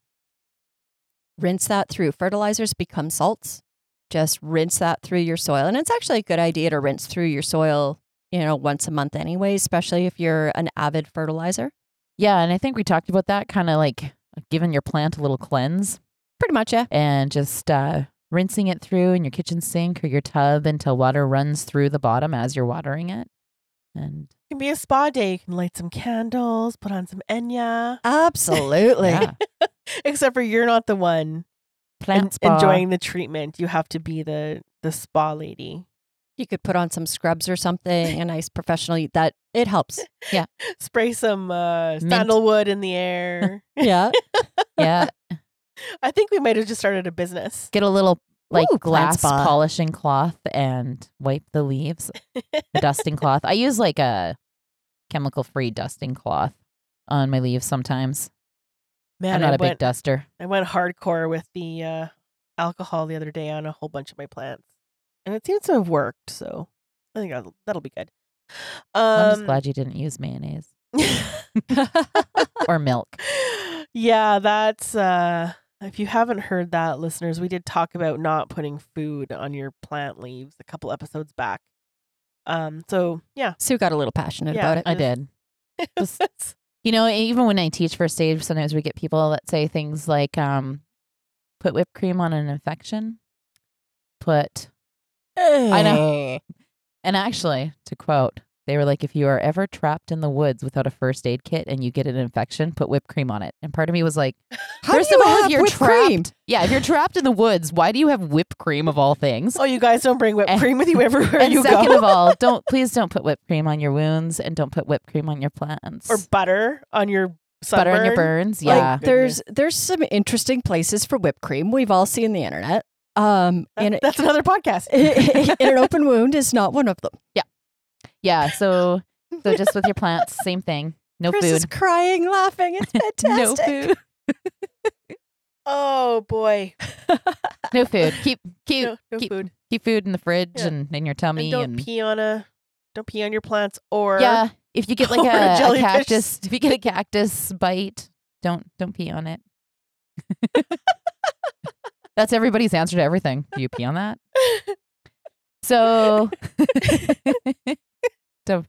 Rinse that through. Fertilizers become salts. Just rinse that through your soil. And it's actually a good idea to rinse through your soil, you know, once a month anyway, especially if you're an avid fertilizer. Yeah. And I think we talked about that kind of like giving your plant a little cleanse Pretty much, yeah. and just uh, rinsing it through in your kitchen sink or your tub until water runs through the bottom as you're watering it. And It can be a spa day. You can light some candles, put on some Enya. Absolutely. Except for you're not the one plant spa. enjoying the treatment. You have to be the the spa lady. You could put on some scrubs or something, a nice professional that it helps. Yeah. Spray some uh, sandalwood in the air. Yeah. Yeah, I think we might have just started a business. get a little like Ooh, glass polishing cloth and wipe the leaves. The dusting cloth. I use like a chemical free dusting cloth on my leaves sometimes. Man, I'm not I a big went, duster. I went hardcore with the uh, alcohol the other day on a whole bunch of my plants, and it seems to have worked. So I think that'll, that'll be good. Um, I'm just glad you didn't use mayonnaise or milk. yeah, that's uh if you haven't heard that, listeners, we did talk about not putting food on your plant leaves a couple episodes back. Um, so yeah, Sue got a little passionate Yeah. about it. I did. Just- You know, even when I teach first aid, sometimes we get people that say things like, um, put whipped cream on an infection. Put I know. And actually, to quote, they were like, if you are ever trapped in the woods without a first aid kit and you get an infection, put whipped cream on it. And part of me was like, How first do you of all, have if you're whipped trapped, cream? yeah, if you're trapped in the woods, why do you have whipped cream of all things? Oh, you guys don't bring whipped And- cream with you everywhere and you second go. of all, don't please don't put whipped cream on your wounds and don't put whipped cream on your plants or butter on your sunburn. butter on your burns. Yeah, goodness. There's there's some interesting places for whipped cream. We've all seen the internet. Um, in, That- That's another podcast. in an open wound is not one of them. yeah. So so just with your plants, same thing. No Chris food. is crying, laughing. It's fantastic. No food. oh boy, No food. Keep keep no, no keep, food. keep food in the fridge Yeah. and in your And tummy don't and pee on a. Don't pee on your plants or yeah. If you get like a a, a cactus, if you get a cactus bite, don't don't pee on it. That's everybody's answer to everything. Do you pee on that? So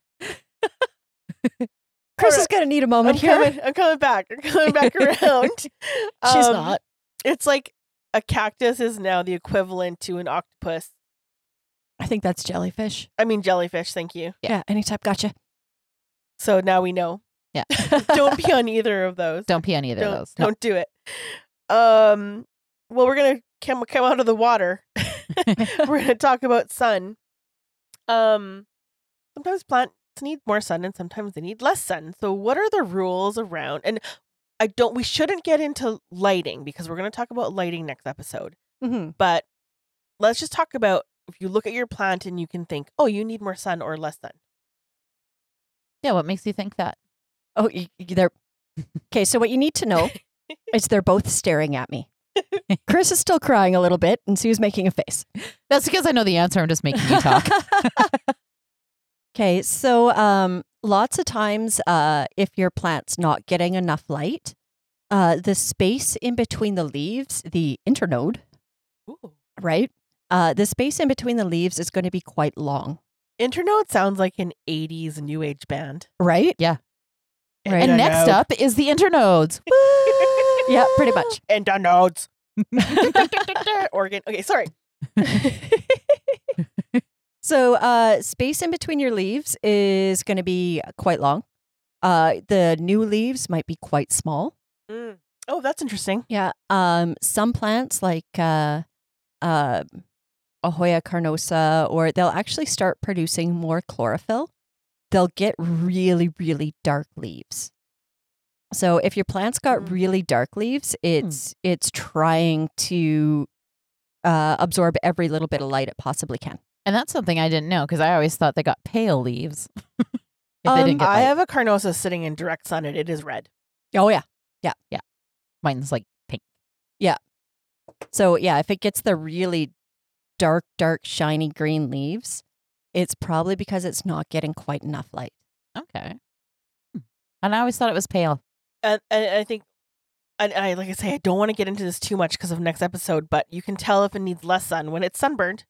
Chris Alright. is going to need a I'm moment here. coming. I'm coming back. I'm coming back around. She's Um, not. It's like a cactus is now the equivalent to an octopus. I think that's jellyfish. I mean jellyfish. Thank you. Yeah, anytime. Gotcha. So now we know. Yeah. don't pee on either of those. don't pee on either don't, of those. No. Don't do it. Um. Well, we're gonna come come out of the water. we're gonna talk about sun. Um. Sometimes plants need more sun, and sometimes they need less sun. So, what are the rules around? And I don't. We shouldn't get into lighting because we're gonna talk about lighting next episode. hmm But let's just talk about if you look at your plant and you can think, oh, you need more sun or less sun. Yeah, what makes you think that? Oh, y- y- they're okay. So what you need to know is they're both staring at me. Chris is still crying a little bit, and Sue's making a face. That's because I know the answer. I'm just making you talk. Okay, so um, lots of times, uh, if your plant's not getting enough light, uh, the space in between the leaves, the internode, Ooh. right? Uh, the space in between the leaves is going to be quite long, Internode sounds like an 80s new age band. right? Yeah. Right. and next up is the internodes. Yeah, pretty much. Internodes. Organ. Okay, sorry. So, uh, space in between your leaves is going to be quite long. Uh, the new leaves might be quite small. Mm. Oh, that's interesting. Yeah. Um, some plants like uh, uh, a Hoya carnosa, or they'll actually start producing more chlorophyll. They'll get really, really dark leaves. So if your plant's got Mm. really dark leaves, it's it's trying to uh, absorb every little bit of light it possibly can. And that's something I didn't know because I always thought they got pale leaves. if they Um, didn't get I have a carnosa sitting in direct sun and it is red. Oh yeah. Yeah, yeah. Mine's like pink. Yeah. So yeah, if it gets the really dark, dark, shiny green leaves, it's probably because it's not getting quite enough light. Okay. Hmm. And I always thought it was pale. And, and I think, and I like I say, I don't want to get into this too much because of next episode, but you can tell if it needs less sun when it's sunburned.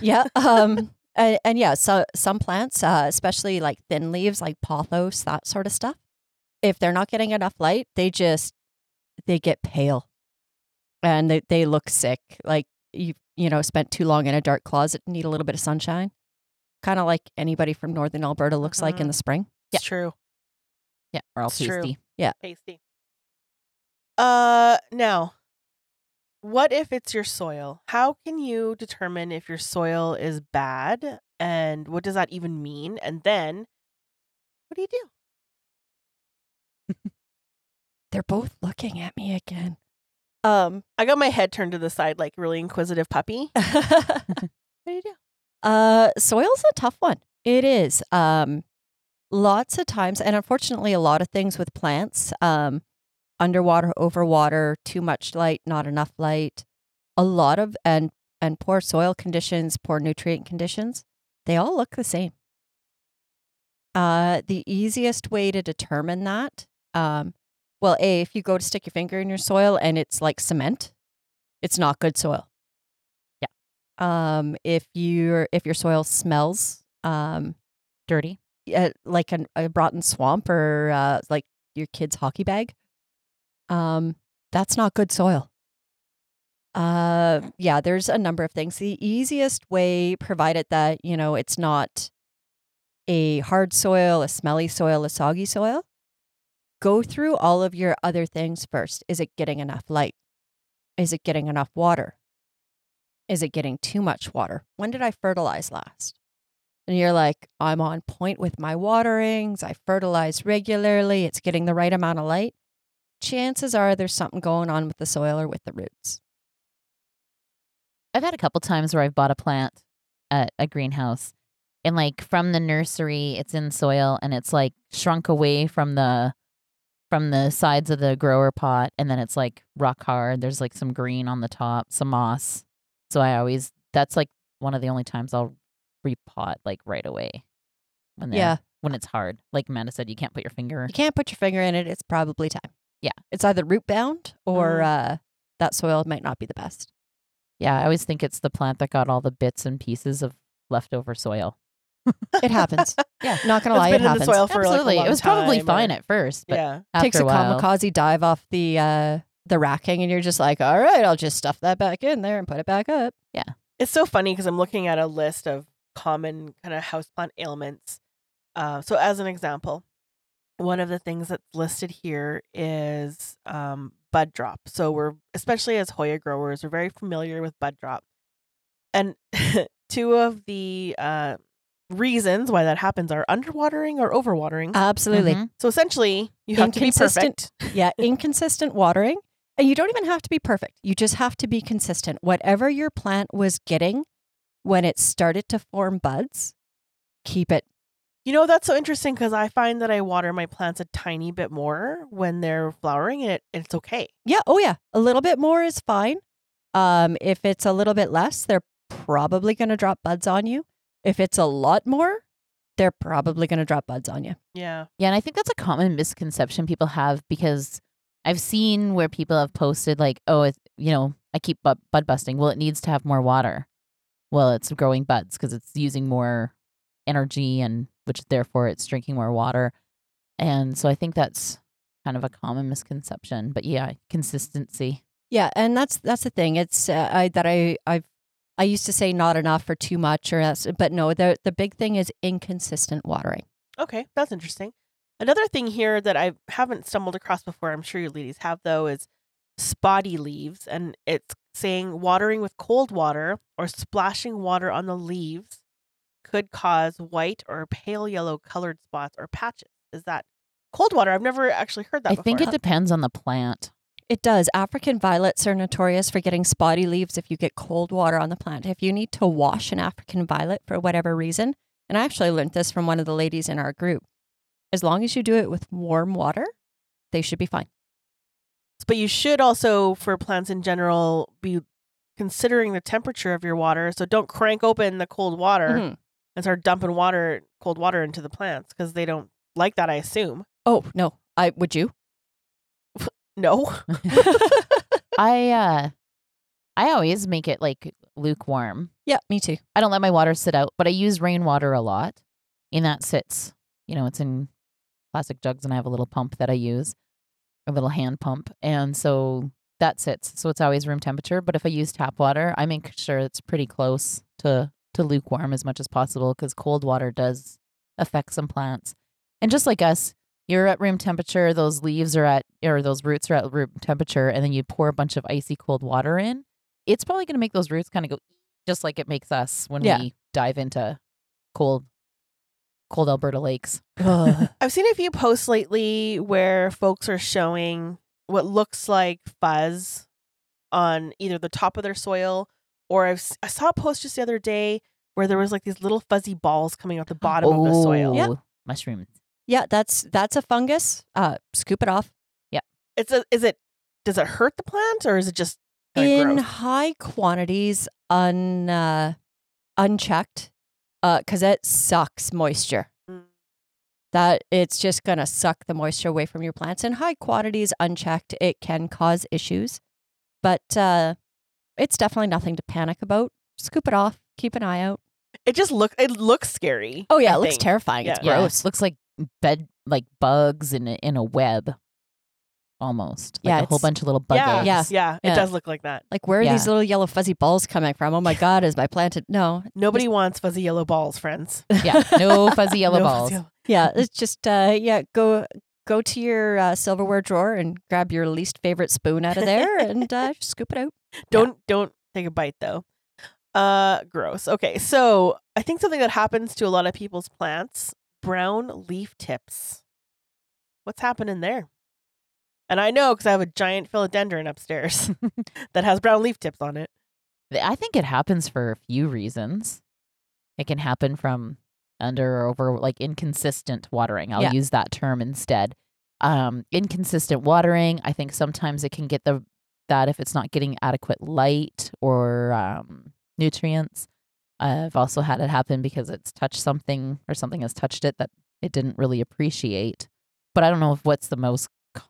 Yeah. Um. and, and yeah, so some plants, uh, especially like thin leaves, like pothos, that sort of stuff, if they're not getting enough light, they just they get pale, and they they look sick. Like you you know spent too long in a dark closet, need a little bit of sunshine. Kind of like anybody from northern Alberta looks like in Mhm. the spring. It's true. Yeah, or all true. tasty. Pasty. Uh, now, what if it's your soil? How can you determine if your soil is bad, and what does that even mean? And then, what do you do? They're both looking at me again. Um. I got my head turned to the side like really inquisitive puppy. What do you do? Uh, soil's a tough one. It is. Um, lots of times, and unfortunately, a lot of things with plants, um, underwater, over water, too much light, not enough light, a lot of and and poor soil conditions, poor nutrient conditions, they all look the same. Uh, the easiest way to determine that, um, well, a if you go to stick your finger in your soil and it's like cement, it's not good soil um, if your if your soil smells um, Dirty. uh, like an, a rotten swamp or uh, like your kid's hockey bag, um, that's not good soil. Uh, yeah, there's a number of things. The easiest way, provided that, you know, it's not a hard soil, a smelly soil, a soggy soil, go through all of your other things first. Is it getting enough light? Is it getting enough water? Is it getting too much water? When did I fertilize last? And you're like, I'm on point with my waterings. I fertilize regularly. It's getting the right amount of light. Chances are there's something going on with the soil or with the roots. I've had a couple times where I've bought a plant at a greenhouse and like from the nursery it's in soil and it's like shrunk away from the from the sides of the grower pot and then it's like rock hard. There's like some green on the top, some moss. So I always that's like one of the only times I'll repot like right away. When Yeah. When it's hard. Like Amanda said, you can't put your finger You can't put your finger in it. It's probably time. Yeah. It's either root bound or Mm. uh, that soil might not be the best. Yeah, I always think it's the plant that got all the bits and pieces of leftover soil. It happens. yeah. Not going to It's lie. been It in happens. the soil for like, a Absolutely. long it was probably time, fine or- at first, but yeah. after Takes a, a while, kamikaze dive off the uh, the racking and you're just like, all right, I'll just stuff that back in there and put it back up. Yeah, it's so funny because I'm looking at a list of common kind of houseplant ailments. Uh, so, as an example, one of the things that's listed here is um, bud drop. So, we're especially as Hoya growers, we're very familiar with bud drop, and two of the uh, reasons why that happens are underwatering or overwatering. Absolutely. Mhm. so, essentially, you have to be perfect. yeah. Inconsistent watering. And you don't even have to be perfect. You just have to be consistent. Whatever your plant was getting when it started to form buds, keep it You know, that's so interesting because I find that I water my plants a tiny bit more when they're flowering, and it, it's okay. Yeah. Oh, yeah. A little bit more is fine. Um, if it's a little bit less, they're probably going to drop buds on you. If it's a lot more, they're probably going to drop buds on you. Yeah. Yeah, and I think that's a common misconception people have because I've seen where people have posted like, "Oh, it's, you know, I keep bud, bud busting. Well, it needs to have more water. Well, it's growing buds because it's using more energy and which therefore it's drinking more water." And so I think that's kind of a common misconception. But yeah, consistency. Yeah, and that's that's the thing. It's uh, I that I I've I used to say not enough or too much or else, but no. The the big thing is inconsistent watering. Okay, that's interesting. Another thing here that I haven't stumbled across before, I'm sure you ladies have though, is spotty leaves. And it's saying watering with cold water or splashing water on the leaves could cause white or pale yellow colored spots or patches. Is that cold water? I've never actually heard that I before. think it depends on the plant. It does. African violets are notorious for getting spotty leaves if you get cold water on the plant. If you need to wash an African violet for whatever reason, and I actually learned this from one of the ladies in our group, as long as you do it with warm water, they should be fine. But you should also, for plants in general, be considering the temperature of your water. So don't crank open the cold water Mhm. And start dumping water, cold water into the plants because they don't like that, I assume. Oh no, I would you? No. I uh I always make it like lukewarm. Yeah, me too. I don't let my water sit out, but I use rainwater a lot. And that sits, you know, it's in plastic jugs and I have a little pump that I use, a little hand pump. And so that sits. So it's always room temperature. But if I use tap water, I make sure it's pretty close to, to lukewarm as much as possible because cold water does affect some plants. And just like us, you're at room temperature, those leaves are at, or those roots are at room temperature, and then you pour a bunch of icy cold water in. It's probably going to make those roots kind of go just like it makes us when Yeah. we dive into cold, cold Alberta lakes. I've seen a few posts lately where folks are showing what looks like fuzz on either the top of their soil or I've, s- I saw a post just the other day where there was like these little fuzzy balls coming out the bottom of the soil. Yeah. Oh, Mushrooms. yeah, that's that's a fungus. Uh, scoop it off. Yeah. It's a, is it does it hurt the plant or is it just in gross? high quantities, un uh, unchecked, because it sucks moisture. Mm. That it's just gonna suck the moisture away from your plants. In high quantities, unchecked, it can cause issues, but uh, it's definitely nothing to panic about. Scoop it off. Keep an eye out. It just look it looks scary. Oh yeah, I it looks think. terrifying. It's Yeah. Yeah, gross. looks like bed like bugs in a, in a web. almost. Yeah, Like a whole it's- bunch of little bug yeah, eggs. Yeah. yeah, it Yeah. does look like that. Like, where are these Yeah. little yellow fuzzy balls coming from? Oh my God, is my plant? No. Nobody wants fuzzy yellow balls, friends. Yeah. No fuzzy yellow No balls. fuzzy yellow- Yeah, it's just, uh, yeah, go go to your uh, silverware drawer and grab your least favorite spoon out of there and uh, just scoop it out. Don't don't take a bite though. Uh, gross. Okay, so I think something that happens to a lot of people's plants: brown leaf tips. What's happening there? And I know because I have a giant philodendron upstairs that has brown leaf tips on it. I think it happens for a few reasons. It can happen from under or over like inconsistent watering. I'll Yeah. use that term instead. Um, inconsistent watering. I think sometimes it can get the that if it's not getting adequate light or um, nutrients. I've also had it happen because it's touched something or something has touched it that it didn't really appreciate. But I don't know if what's the most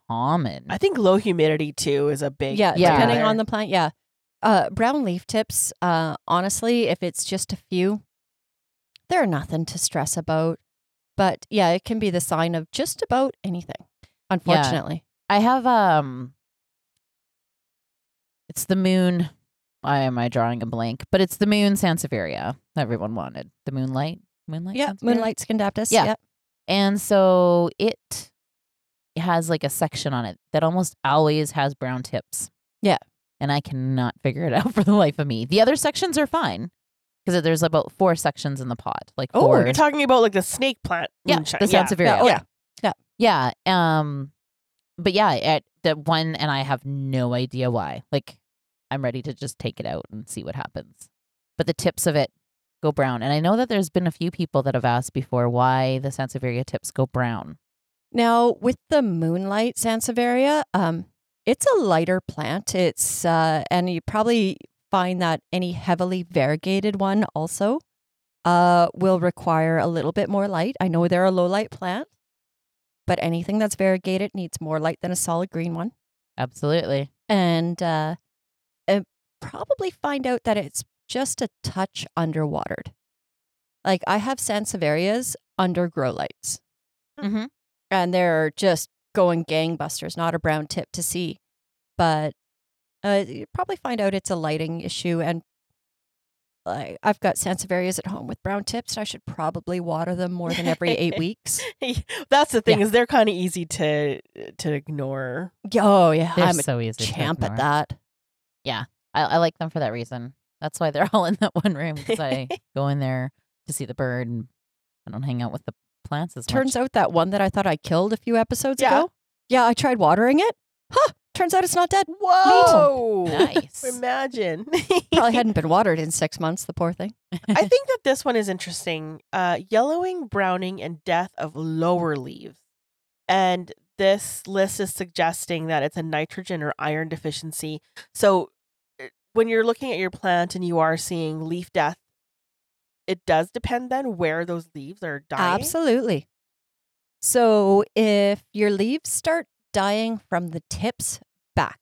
common. I think low humidity too is a big Yeah, Yeah. depending on the plant. Yeah. Uh, brown leaf tips, uh, honestly, if it's just a few, they're nothing to stress about. But yeah, it can be the sign of just about anything, unfortunately. I have um it's the moon why am I drawing a blank? But it's the moon Sansevieria everyone wanted. The moonlight. Moonlight Yeah, Sansevieria? moonlight scindaptus. Yeah. Yeah. And so it has like a section on it that almost always has brown tips. Yeah. And I cannot figure it out for the life of me. The other sections are fine. Because there's about four sections in the pot. Like Oh, four you're talking about like the snake plant. Yeah, moonshine. the Sansevieria. Oh yeah. Yeah. Yeah. Um, but yeah, at the one, and I have no idea why. Like, I'm ready to just take it out and see what happens. But the tips of it go brown, and I know that there's been a few people that have asked before why the Sansevieria tips go brown. Now, with the moonlight Sansevieria, um, it's a lighter plant. It's uh, and you probably find that any heavily variegated one also uh, will require a little bit more light. I know they're a low light plant, but anything that's variegated needs more light than a solid green one. Absolutely. And uh, and probably find out that it's just a touch underwatered. Like I have Sansevierias under grow lights Mm-hmm. and they're just going gangbusters, not a brown tip to see. But uh, you probably find out it's a lighting issue. And like, I've got Sansevierias at home with brown tips. I should probably water them more than every eight weeks. That's the thing Yeah. is they're kind of easy to to ignore. Oh, yeah. They're I'm a so easy. to champ at ignore. that. I, I like them for that reason. That's why they're all in that one room because I go in there to see the bird and I don't hang out with the plants as Turns much. out that one that I thought I killed a few episodes Yeah. ago. Yeah, I tried watering it. Huh. Turns out it's not dead. Whoa! Nice. Imagine. Probably hadn't been watered in six months, the poor thing. I think that this one is interesting. Uh, yellowing, browning, and death of lower leaves. And this list is suggesting that it's a nitrogen or iron deficiency. So uh, when you're looking at your plant and you are seeing leaf death, it does depend then where those leaves are dying. Absolutely. So if your leaves start dying from the tips back,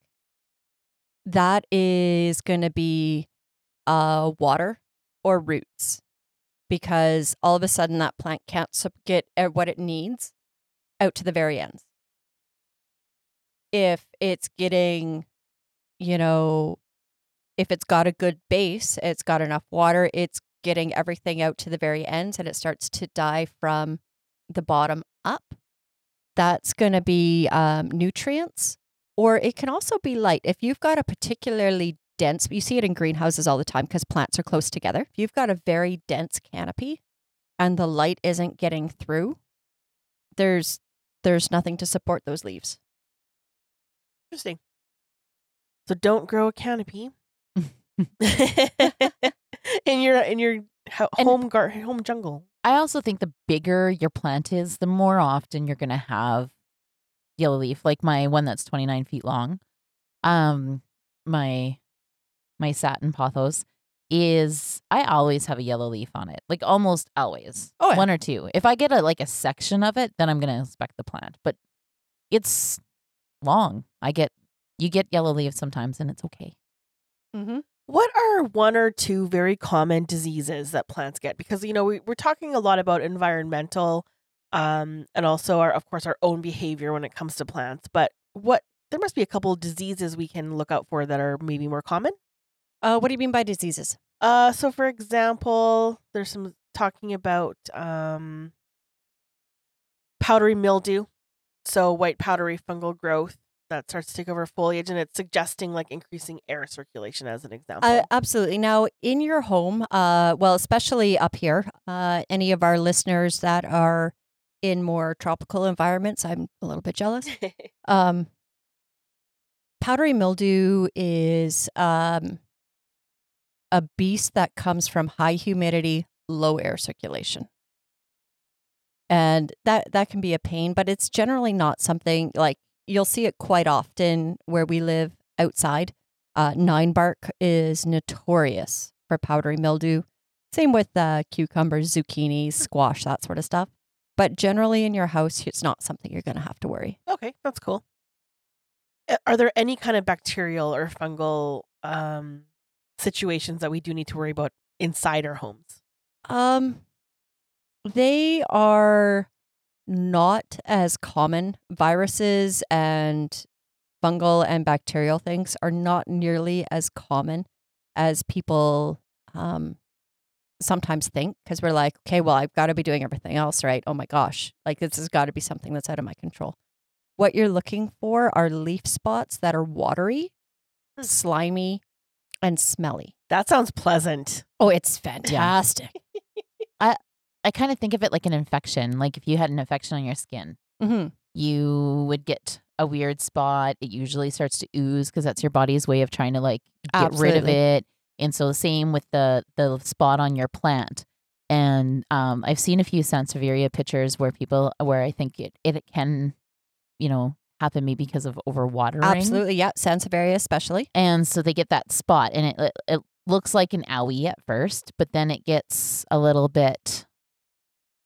that is going to be uh, water or roots because all of a sudden that plant can't get uh, what it needs out to the very ends. If it's getting, you know, if it's got a good base, it's got enough water, it's getting everything out to the very ends and it starts to die from the bottom up. That's going to be um, nutrients, or it can also be light. If you've got a particularly dense, you see it in greenhouses all the time because plants are close together. If you've got a very dense canopy and the light isn't getting through, there's there's nothing to support those leaves. Interesting. So don't grow a canopy in your in your And- home gar- home jungle. I also think the bigger your plant is, the more often you're going to have yellow leaf. Like my one that's 29 feet long, um, my my satin pothos is I always have a yellow leaf on it, like almost always. Oh, yeah. one or two. If I get a like a section of it, then I'm going to inspect the plant. But it's long. I get you get yellow leaves sometimes, and it's okay. Mm-hmm. What are one or two very common diseases that plants get? Because you know we, we're talking a lot about environmental, um, and also our of course our own behavior when it comes to plants. But what there must be a couple diseases we can look out for that are maybe more common. Uh, what do you mean by diseases? Uh, so for example, there's some talking about um, powdery mildew, so white powdery fungal growth that starts to take over foliage, and it's suggesting like increasing air circulation as an example. Uh, absolutely. Now, in your home, uh, well, especially up here, uh, any of our listeners that are in more tropical environments, I'm a little bit jealous. Um, powdery mildew is um, a beast that comes from high humidity, low air circulation. And that, that can be a pain, but it's generally not something like you'll see it quite often where we live outside. Uh, nine bark is notorious for powdery mildew. Same with uh, cucumbers, zucchinis, squash, that sort of stuff. But generally in your house, it's not something you're going to have to worry. okay, that's cool. Are there any kind of bacterial or fungal um, situations that we do need to worry about inside our homes? Um, they are not as common. Viruses and fungal and bacterial things are not nearly as common as people um, sometimes think because we're like, okay, well, I've got to be doing everything else right. Oh my gosh, like this has got to be something that's out of my control. What you're looking for are leaf spots that are watery, Hmm. slimy, and smelly. That sounds pleasant. Oh, it's fantastic. I I kind of think of it like an infection. Like if you had an infection on your skin, hmm you would get a weird spot. It usually starts to ooze because that's your body's way of trying to like get rid of it. And so the same with the the spot on your plant. And um, I've seen a few Sansevieria pictures where people where I think it it can, you know, happen maybe because of overwatering. Absolutely. Yeah. Sansevieria, especially. And so they get that spot, and it it, it looks like an owie at first, but then it gets a little bit,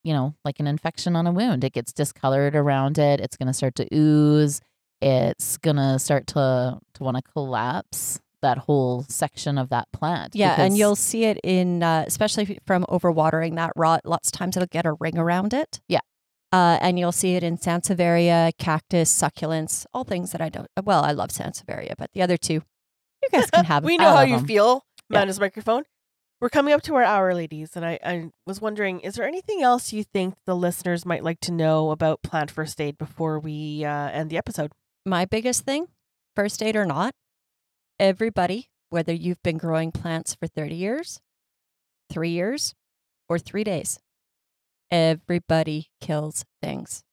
you know, like an infection on a wound. It gets discolored around it. It's going to start to ooze. It's going to start to to want to collapse that whole section of that plant. Yeah, and you'll see it in, uh, especially from overwatering that rot. Lots of times it'll get a ring around it. Yeah. Uh, and you'll see it in Sansevieria, cactus, succulents, all things that I don't. Well, I love Sansevieria, but the other two, you guys can have. we know how you you 'em. feel, Yeah. Amanda's microphone. We're coming up to our hour, ladies, and I, I was wondering, is there anything else you think the listeners might like to know about plant first aid before we uh, end the episode? My biggest thing, first aid or not, everybody, whether you've been growing plants for 30 years, three years, or three days, everybody kills things.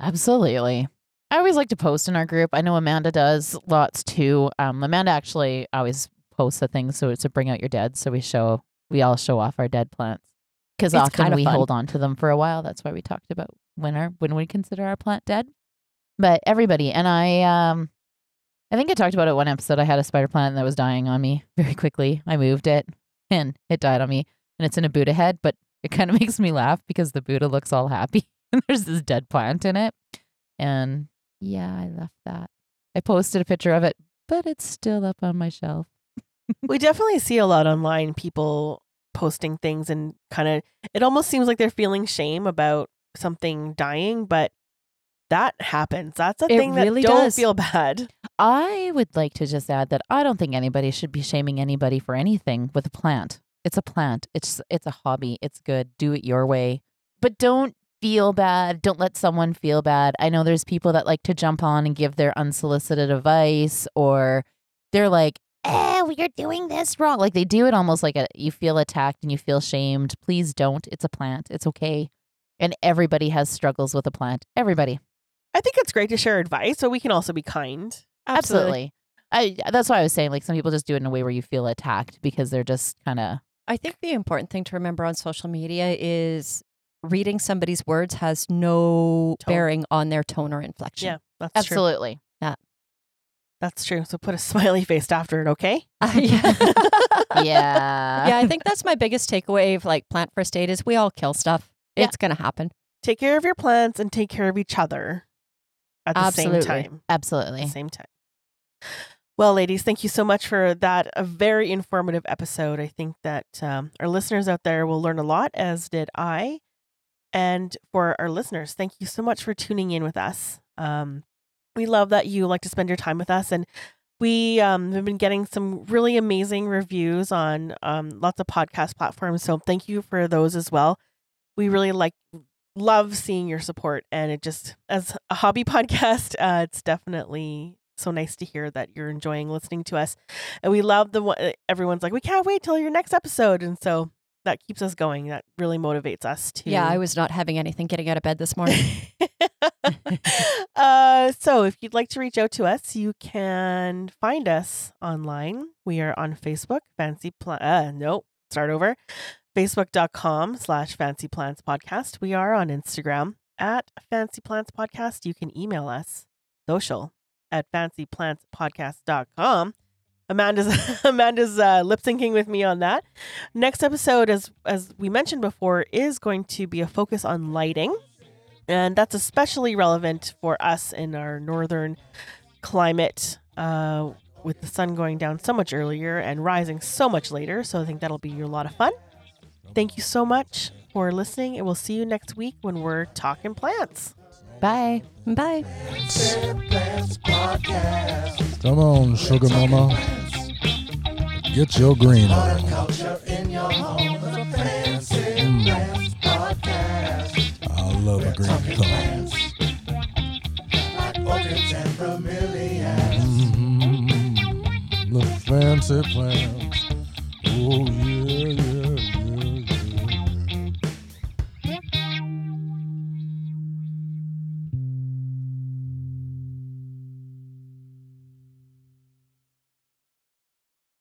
Absolutely. I always like to post in our group. I know Amanda does lots too. Um, Amanda actually always posts the things so it's to bring out your dead. So we show, we all show off our dead plants because often we fun. hold on to them for a while. That's why we talked about when our when we consider our plant dead. But everybody and I, um, I think I talked about it one episode. I had a spider plant that was dying on me very quickly. I moved it and it died on me, and it's in a Buddha head. But it kind of makes me laugh because the Buddha looks all happy and there's this dead plant in it. And yeah, I left that. I posted a picture of it, but it's still up on my shelf. we definitely see a lot online people posting things and kind of it almost seems like they're feeling shame about something dying but that happens that's a It thing that really don't does. feel bad I would like to just add that I don't think anybody should be shaming anybody for anything with a plant. It's a plant. It's it's a hobby. It's good. Do it your way. But don't feel bad. Don't let someone feel bad. I know there's people that like to jump on and give their unsolicited advice or they're like, "Eh, you're doing this wrong." Like they do it almost like a, you feel attacked and you feel shamed. Please don't. It's a plant. It's okay. And everybody has struggles with a plant. Everybody. i think it's great to share advice but we can also be kind Absolutely. I that's why I was saying like some people just do it in a way where you feel attacked because they're just kind of I think the important thing to remember on social media is reading somebody's words has no Tone. bearing on their tone or inflection. yeah that's true absolutely. Yeah. That's true so put a smiley face after it okay Uh, yeah. yeah. yeah, I think that's my biggest takeaway of like plant first aid is we all kill stuff. Yeah. It's going to happen. take care of your plants and take care of each other at the Absolutely. same time Absolutely. at Absolutely. the same time well ladies thank you so much for that a very informative episode i think that um, our listeners out there will learn a lot as did i and for our listeners thank you so much for tuning in with us um, We love that you like to spend your time with us. And we um, have been getting some really amazing reviews on um, lots of podcast platforms. So thank you for those as well. We really like love seeing your support. And it just, as a hobby podcast, uh, it's definitely so nice to hear that you're enjoying listening to us. And we love the one, everyone's like, we can't wait till your next episode. And so that keeps us going. That really motivates us to. Yeah, I was not having anything getting out of bed this morning. uh, so if you'd like to reach out to us, you can find us online. We are on Facebook, Fancy Plan. Uh, nope, start over. Facebook.com slash Fancy Plants Podcast. We are on Instagram at Fancy Plants Podcast. You can email us social at fancyplantspodcast.com. Amanda's Amanda's uh, lip syncing with me on that. Next episode, as as we mentioned before, is going to be a focus on lighting, and that's especially relevant for us in our northern climate, uh, with the sun going down so much earlier and rising so much later. So I think that'll be a lot of fun. Thank you so much for listening, and we'll see you next week when we're talking plants. Bye. Bye. Come on, sugar mama. Get your green on. Culture in your home. The Fancy Plants Podcast. I love a green thumb. Plants like orchids and bromeliads. Mm-hmm. The fancy plant